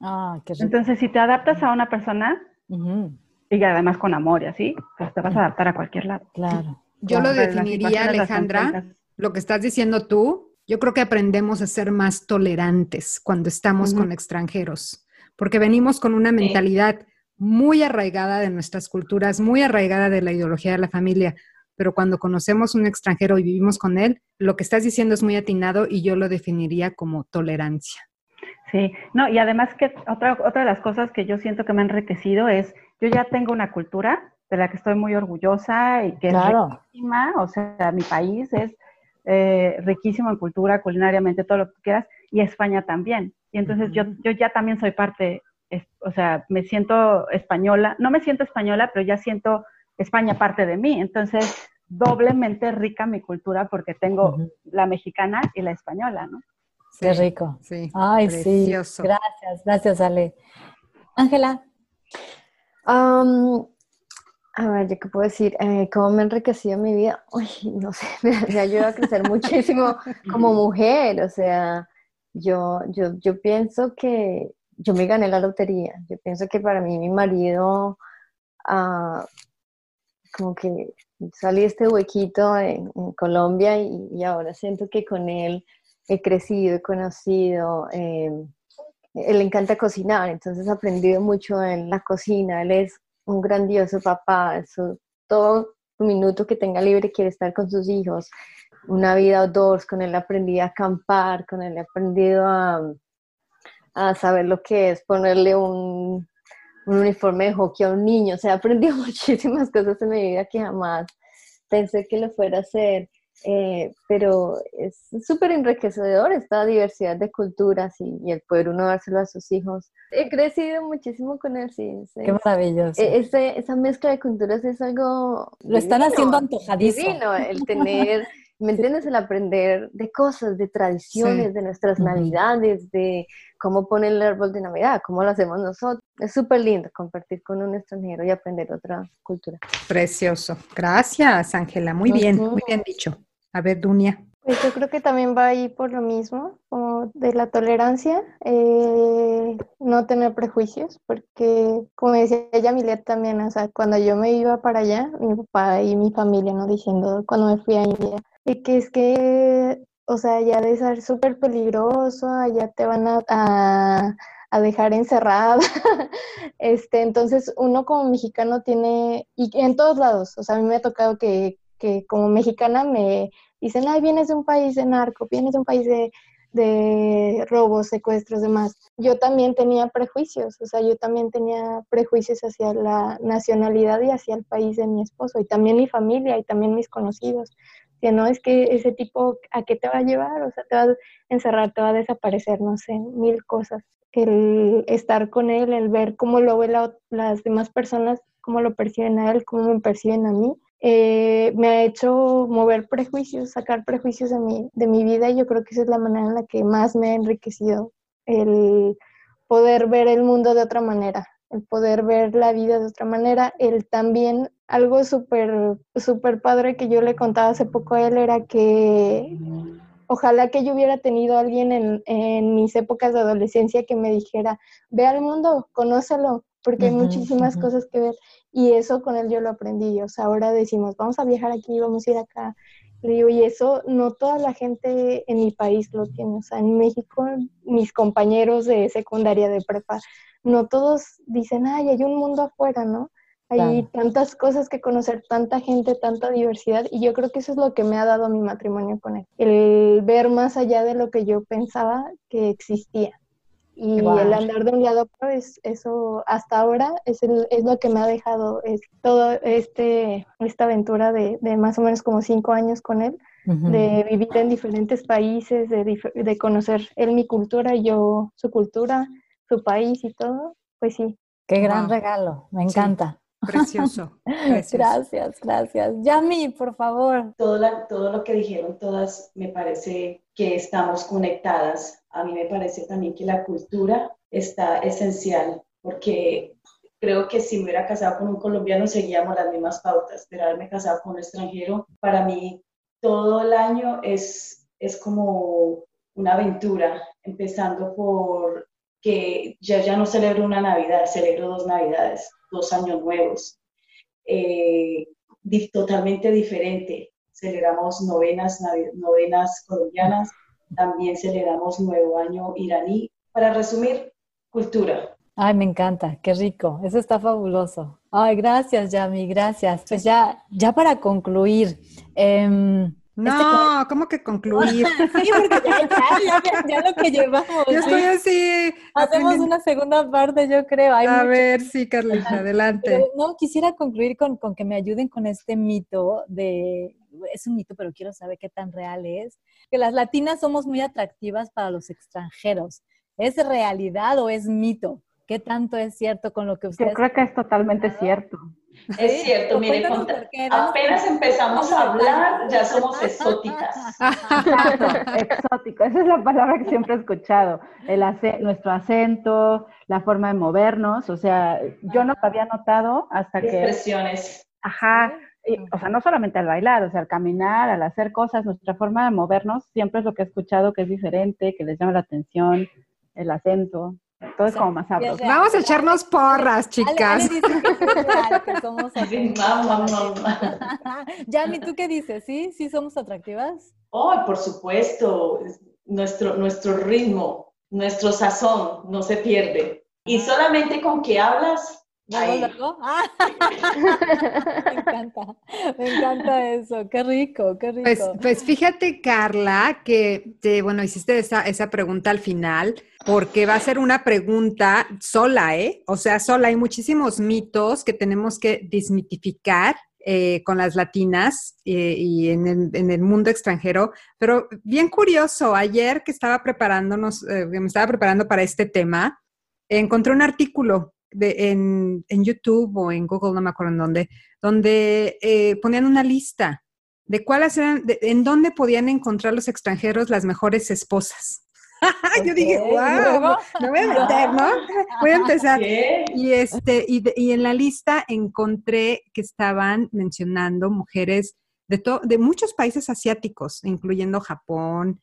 Ah, qué Entonces, si te adaptas a una persona, y además con amor y así, pues te vas a adaptar a cualquier lado. Claro. Yo lo definiría, Alejandra, lo que estás diciendo tú, yo creo que aprendemos a ser más tolerantes cuando estamos con extranjeros, porque venimos con una mentalidad muy arraigada de nuestras culturas, muy arraigada de la ideología de la familia, pero cuando conocemos un extranjero y vivimos con él, lo que estás diciendo es muy atinado y yo lo definiría como tolerancia. Sí, no, y además que otra, otra de las cosas que yo siento que me han enriquecido es, yo ya tengo una cultura de la que estoy muy orgullosa y que es riquísima, o sea, mi país es eh, riquísimo en cultura, culinariamente, todo lo que quieras, y España también. Y entonces yo, yo ya también soy parte, o sea, me siento española, no me siento española, pero ya siento España parte de mí. Entonces, doblemente rica mi cultura porque tengo la mexicana y la española, ¿no? Qué rico. Sí. Ay, sí. Gracias, gracias, Ale. Ángela. a ver, ¿yo qué puedo decir? Eh, ¿Cómo me ha enriquecido mi vida? Uy, no sé, me, ayuda a crecer muchísimo como mujer. O sea, yo, yo, yo pienso que yo me gané la lotería. Yo pienso que para mí mi marido, uh, como que salí este huequito en, Colombia y, ahora siento que con él he crecido, he conocido, eh, él le encanta cocinar, entonces he aprendido mucho en la cocina, él es un grandioso papá, eso, todo minuto que tenga libre quiere estar con sus hijos, una vida outdoors, con él aprendí a acampar, con él he aprendido a saber lo que es ponerle un, un uniforme de hockey a un niño, o sea, he aprendido muchísimas cosas en mi vida que jamás pensé que lo fuera a hacer. Eh, pero es súper enriquecedor esta diversidad de culturas y, el poder uno dárselo a sus hijos. He crecido muchísimo con él, sí. Qué maravilloso. E, esa mezcla de culturas es algo... Lo están haciendo antojadísimo. Divino, el tener... ¿Me entiendes? El aprender de cosas, de tradiciones, de nuestras navidades, de cómo poner el árbol de Navidad, cómo lo hacemos nosotros. Es súper lindo compartir con un extranjero y aprender otra cultura. Precioso. Gracias, Ángela. Muy bien, muy bien dicho. A ver, Dunia. Pues yo creo que también va ahí por lo mismo, como de la tolerancia, eh, no tener prejuicios, porque como decía Yamilet también, o sea, cuando yo me iba para allá, mi papá y mi familia, ¿no? Diciendo, cuando me fui a India, y que es que, o sea, ya de ser súper peligroso, allá te van a, a, dejar encerrada. este, entonces, uno como mexicano tiene, y en todos lados, o sea, a mí me ha tocado que que como mexicana me dicen, ay, vienes de un país de narco, vienes de un país de, de robos, secuestros, demás. Yo también tenía prejuicios, o sea, yo también tenía prejuicios hacia la nacionalidad y hacia el país de mi esposo, y también mi familia y también mis conocidos. Que no es que ese tipo, ¿a qué te va a llevar? O sea, te va a encerrar, te va a desaparecer, no sé, mil cosas. El estar con él, el ver cómo lo ven las demás personas, cómo lo perciben a él, cómo me perciben a mí, eh, me ha hecho mover prejuicios, sacar prejuicios de mi, de mi vida y yo creo que esa es la manera en la que más me ha enriquecido, el poder ver el mundo de otra manera, el poder ver la vida de otra manera, el también, algo súper, súper padre que yo le contaba hace poco a él era que ojalá que yo hubiera tenido alguien en, en mis épocas de adolescencia que me dijera, ve al mundo, conócelo, porque hay muchísimas cosas que ver. Y eso con él yo lo aprendí. O sea, ahora decimos, vamos a viajar aquí, vamos a ir acá. Le digo, y eso no toda la gente en mi país lo tiene. O sea, en México, mis compañeros de secundaria, de prepa, no todos dicen, ay, hay un mundo afuera, ¿no? Hay tantas cosas que conocer, tanta gente, tanta diversidad, y yo creo que eso es lo que me ha dado mi matrimonio con él, el ver más allá de lo que yo pensaba que existía. Y el andar de un lado es eso hasta ahora es, el, es lo que me ha dejado es todo este esta aventura de, de más o menos como cinco años con él, de vivir en diferentes países, de, de conocer él mi cultura y yo su cultura, su país y todo, pues sí. Qué gran regalo, me encanta. Precioso, Gracias, gracias. Yami, por favor. Todo, todo lo que dijeron todas me parece que estamos conectadas. A mí me parece también que la cultura está esencial porque creo que si me hubiera casado con un colombiano seguíamos las mismas pautas, pero haberme casado con un extranjero, para mí todo el año es, es como una aventura, empezando por que ya, ya no celebro una Navidad, celebro dos Navidades dos años nuevos. Eh, totalmente diferente. Celebramos novenas, novenas colombianas, también celebramos Nuevo Año iraní. Para resumir, cultura. Ay, me encanta, qué rico, eso está fabuloso. Ay, gracias, Yami, gracias. Pues ya, ya para concluir, eh, este no, ¿cómo que concluir? sí, porque ya, lo que llevamos. Yo estoy así. Hacemos una segunda parte, yo creo. a ver, sí, Carlita, adelante. no, quisiera concluir con, con, que me ayuden con este mito de, es un mito, pero quiero saber qué tan real es, que las latinas somos muy atractivas para los extranjeros. ¿Es realidad o es mito? ¿Qué tanto es cierto con lo que ustedes... Yo creo que es totalmente cierto. Es cierto, mire, apenas empezamos a hablar, ya somos exóticas. exótico, esa es la palabra que siempre he escuchado. El nuestro acento, la forma de movernos, o sea, yo no lo había notado hasta que... Expresiones. Ajá, o sea, no solamente al bailar, o sea, al caminar, al hacer cosas, nuestra forma de movernos siempre es lo que he escuchado que es diferente, que les llama la atención, el acento. Todo es como más sabroso. Vamos a echarnos porras, chicas. Yami, ¿tú qué dices? ¿Sí? ¿Sí somos atractivas? Oh, por supuesto. Nuestro, nuestro ritmo, nuestro sazón no se pierde. Y solamente con que hablas, Ah. me encanta, me encanta eso, qué rico, qué pues, rico. Pues, fíjate, Carla, que bueno, hiciste esa, esa pregunta al final, porque va a ser una pregunta sola, ¿eh? O sea, sola, hay muchísimos mitos que tenemos que desmitificar eh, con las latinas eh, y en el, en el, mundo extranjero. Pero bien curioso, ayer que estaba preparándonos, eh, me estaba preparando para este tema, encontré un artículo en, YouTube o en Google, no me acuerdo en dónde, donde eh, ponían una lista de cuáles eran, en dónde podían encontrar los extranjeros las mejores esposas. Yo dije, wow, me voy a meter, ¿no? Voy a empezar. Y, este, y, y, en la lista encontré que estaban mencionando mujeres de, de muchos países asiáticos, incluyendo Japón.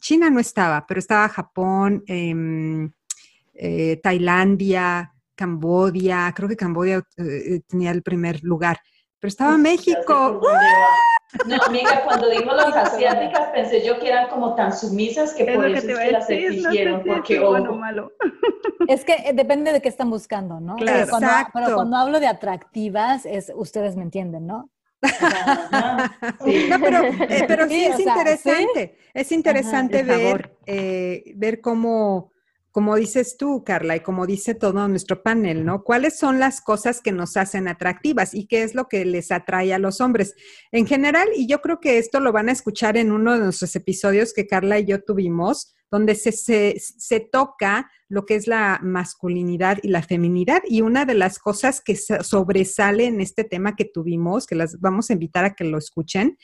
China no estaba, pero estaba Japón, em, eh, Tailandia, Cambodia, creo que Cambodia eh, tenía el primer lugar, pero estaba México. No, amiga, cuando dijo las asiáticas pensé yo que eran como tan sumisas que por eso es que las exigieron, porque bueno, malo. Es que eh, depende de qué están buscando, ¿no? Claro. Cuando, pero cuando hablo de atractivas, es, ustedes me entienden, ¿no? sí. No, pero, eh, pero sí, es interesante, es interesante ver, ver cómo como dices tú, Carla, y como dice todo nuestro panel, ¿no? ¿Cuáles son las cosas que nos hacen atractivas y qué es lo que les atrae a los hombres? En general, y yo creo que esto lo van a escuchar en uno de nuestros episodios que Carla y yo tuvimos, donde se, se, toca lo que es la masculinidad y la feminidad. Y una de las cosas que sobresale en este tema que tuvimos, que las vamos a invitar a que lo escuchen,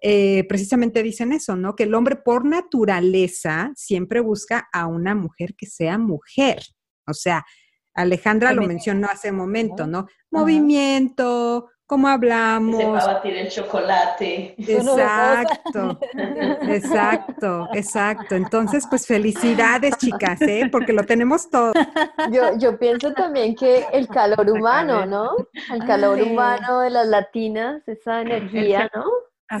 eh, precisamente dicen eso, ¿no? Que el hombre por naturaleza siempre busca a una mujer que sea mujer. O sea, Alejandra lo mencionó hace un momento, ¿no? Movimiento, cómo hablamos. Se va a batir el chocolate. Exacto, exacto, exacto. Entonces, pues felicidades, chicas, ¿eh? Porque lo tenemos todo. Yo, yo pienso también que el calor humano, ¿no? El calor humano de las latinas, esa energía, ¿no?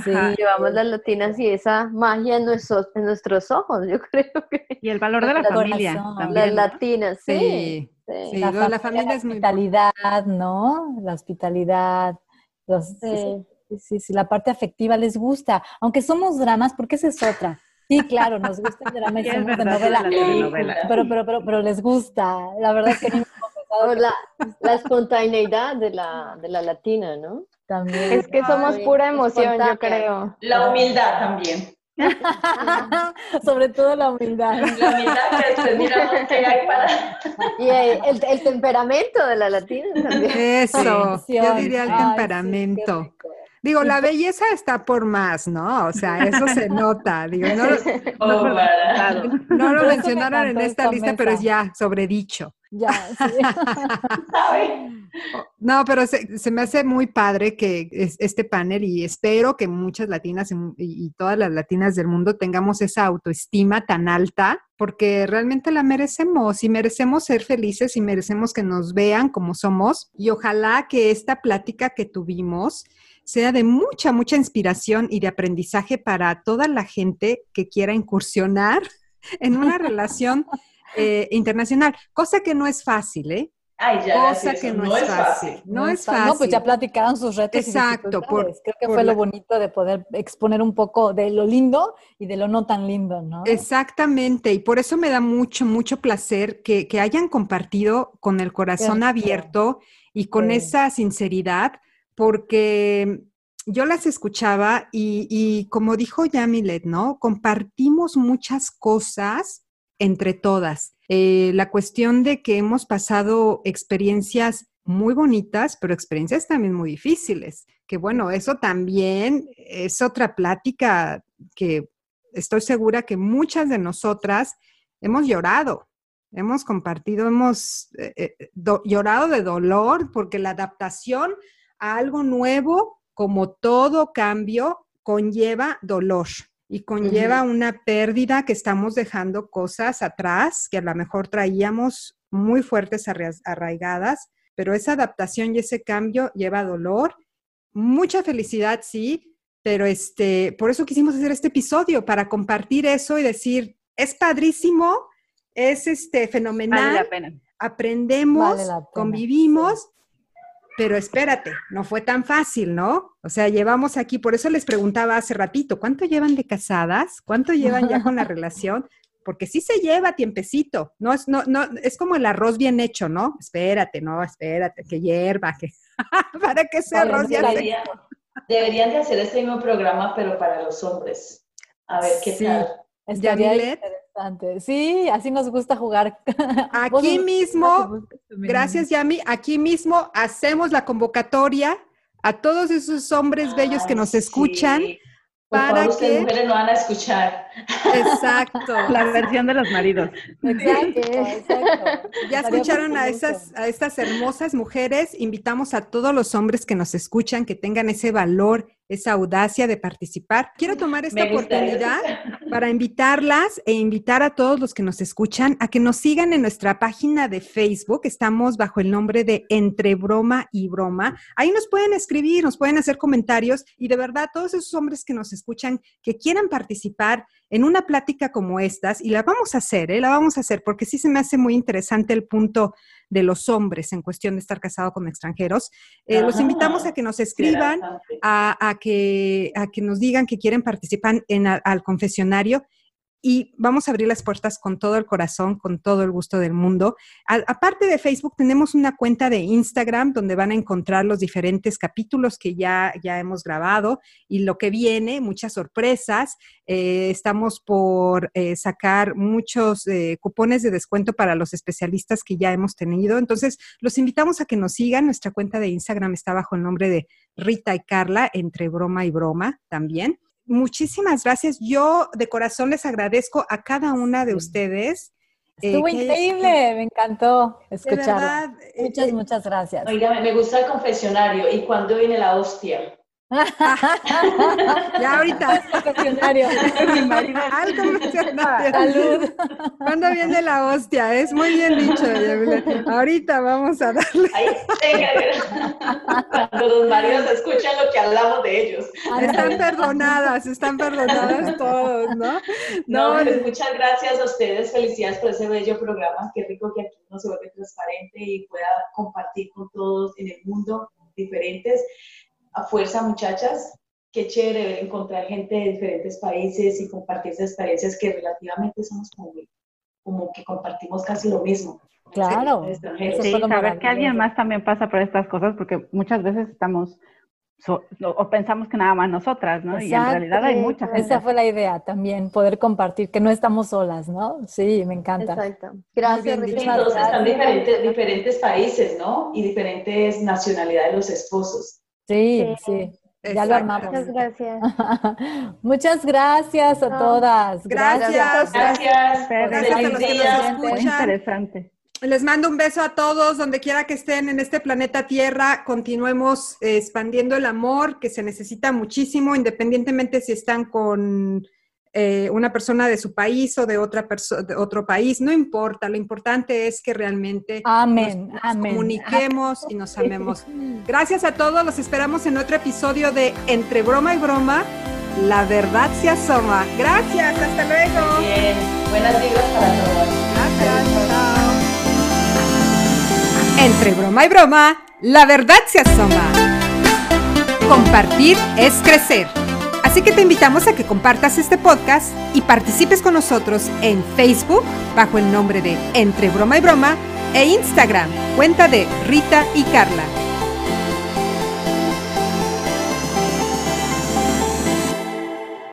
Sí, llevamos las latinas y esa magia en nuestros, en nuestros ojos, yo creo que. Y el valor de la, familia. También, las latinas, sí. sí. la, familia, es muy hospitalidad, ¿no? La hospitalidad, sí. sí, sí, la parte afectiva les gusta, aunque somos dramas, porque esa es otra. Sí, claro, nos gusta el drama y somos de novela, pero, pero, pero, pero les gusta, la verdad es que la, la espontaneidad de la, de la latina, ¿no? También. Es que somos pura emoción, yo creo. La humildad también. Sobre todo la humildad. La humildad que después miramos qué hay para... Y el, el, temperamento de la latina también. Eso, yo diría el temperamento. Digo, la belleza está por más, ¿no? O sea, eso se nota. Digo, no, oh, no, lo mencionaron en esta lista, pero es ya sobredicho. Ya, sí. no, pero se, me hace muy padre que este panel y espero que muchas latinas y, todas las latinas del mundo tengamos esa autoestima tan alta porque realmente la merecemos y merecemos ser felices y merecemos que nos vean como somos y ojalá que esta plática que tuvimos sea de mucha, mucha inspiración y de aprendizaje para toda la gente que quiera incursionar en una relación eh, internacional, cosa que no es fácil, ¿eh? Ay, ya, cosa que no, es fácil. No, es fácil. No, pues ya platicaron sus retos. Exacto. Creo que fue lo bonito de poder exponer un poco de lo lindo y de lo no tan lindo, ¿no? Exactamente. Y por eso me da mucho, mucho placer que, hayan compartido con el corazón abierto y con esa sinceridad porque yo las escuchaba y, como dijo Yamilet, ¿no? Compartimos muchas cosas entre todas. Eh, la cuestión de que hemos pasado experiencias muy bonitas, pero experiencias también muy difíciles, que bueno, eso también es otra plática que estoy segura que muchas de nosotras hemos llorado, hemos compartido, hemos eh, eh, llorado de dolor porque la adaptación algo nuevo, como todo cambio, conlleva dolor y conlleva una pérdida que estamos dejando cosas atrás que a lo mejor traíamos muy fuertes arraigadas, pero esa adaptación y ese cambio lleva dolor, mucha felicidad, sí, pero este, por eso quisimos hacer este episodio para compartir eso y decir, es padrísimo, es este fenomenal, aprendemos, convivimos pero espérate, no fue tan fácil, ¿no? O sea, llevamos aquí, por eso les preguntaba hace ratito, ¿cuánto llevan de casadas? ¿Cuánto llevan ya con la relación? Porque sí se lleva tiempecito, no es, no, no, es como el arroz bien hecho, ¿no? Espérate, no, espérate, que hierva, que para que ese arroz ya Deberían de hacer este mismo programa, pero para los hombres. A ver qué tal. Estaría Sí, así nos gusta jugar. Aquí mismo, gracias Yami, aquí mismo hacemos la convocatoria a todos esos hombres bellos que nos escuchan para que mujeres no van a escuchar. Exacto. La versión de los maridos. Exacto, exacto. Ya escucharon a esas a estas hermosas mujeres, invitamos a todos los hombres que nos escuchan que tengan ese valor esa audacia de participar. Quiero tomar esta oportunidad para invitarlas e invitar a todos los que nos escuchan a que nos sigan en nuestra página de Facebook. Estamos bajo el nombre de Entre Broma y Broma. Ahí nos pueden escribir, nos pueden hacer comentarios y de verdad todos esos hombres que nos escuchan que quieran participar en una plática como estas, y la vamos a hacer, ¿eh? la vamos a hacer porque sí se me hace muy interesante el punto de los hombres en cuestión de estar casado con extranjeros. Eh, los invitamos a que nos escriban, a, que, a que nos digan que quieren participar en, al confesionario y vamos a abrir las puertas con todo el corazón, con todo el gusto del mundo. aparte de Facebook, tenemos una cuenta de Instagram donde van a encontrar los diferentes capítulos que ya, ya hemos grabado y lo que viene, muchas sorpresas. Eh, estamos por eh, sacar muchos eh, cupones de descuento para los especialistas que ya hemos tenido. Entonces, los invitamos a que nos sigan. Nuestra cuenta de Instagram está bajo el nombre de Rita y Carla, entre broma y broma también muchísimas gracias. Yo de corazón les agradezco a cada una de ustedes. Eh, Estuvo increíble, me encantó escuchar. Muchas, eh, muchas gracias. Oiga, me gusta el confesionario. ¿Y cuándo viene la hostia? ya ahorita. confesionario. Al confesionario. Salud. ¿Cuándo viene la hostia? Es muy bien dicho. Ahorita vamos a darle. Cuando los maridos escuchan lo que hablamos de ellos. Están perdonadas, están perdonadas todos, ¿no? No, pues muchas gracias a ustedes. Felicidades por ese bello programa. Qué rico que aquí uno se vuelve transparente y pueda compartir con todos en el mundo diferentes a fuerza, muchachas. Qué chévere encontrar gente de diferentes países y compartir esas experiencias que relativamente somos como, como que compartimos casi lo mismo. Claro. Sí, saber que alguien más también pasa por estas cosas, porque muchas veces estamos o pensamos que nada más nosotras, ¿no? y en realidad hay mucha gente. Esa fue la idea también, poder compartir, que no estamos solas, ¿no? Sí, me encanta. Exacto. Gracias, están diferentes, diferentes países, ¿no? Y diferentes nacionalidades de los esposos. Sí, sí. Ya lo armamos. Muchas gracias. Muchas gracias a todas. Gracias. Gracias. Gracias. Muy interesante. Les mando un beso a todos, donde quiera que estén en este planeta Tierra. Continuemos eh, expandiendo el amor, que se necesita muchísimo, independientemente si están con eh, una persona de su país o de, otra de otro país. No importa, lo importante es que realmente amén, nos, comuniquemos y nos amemos. Gracias a todos, los esperamos en otro episodio de Entre Broma y Broma. La verdad se asoma. Gracias, hasta luego. Bien, buenas vibras para todos. Gracias, chao. Entre broma y broma, la verdad se asoma. Compartir es crecer. Así que te invitamos a que compartas este podcast y participes con nosotros en Facebook bajo el nombre de Entre Broma y Broma e Instagram, cuenta de Rita y Carla.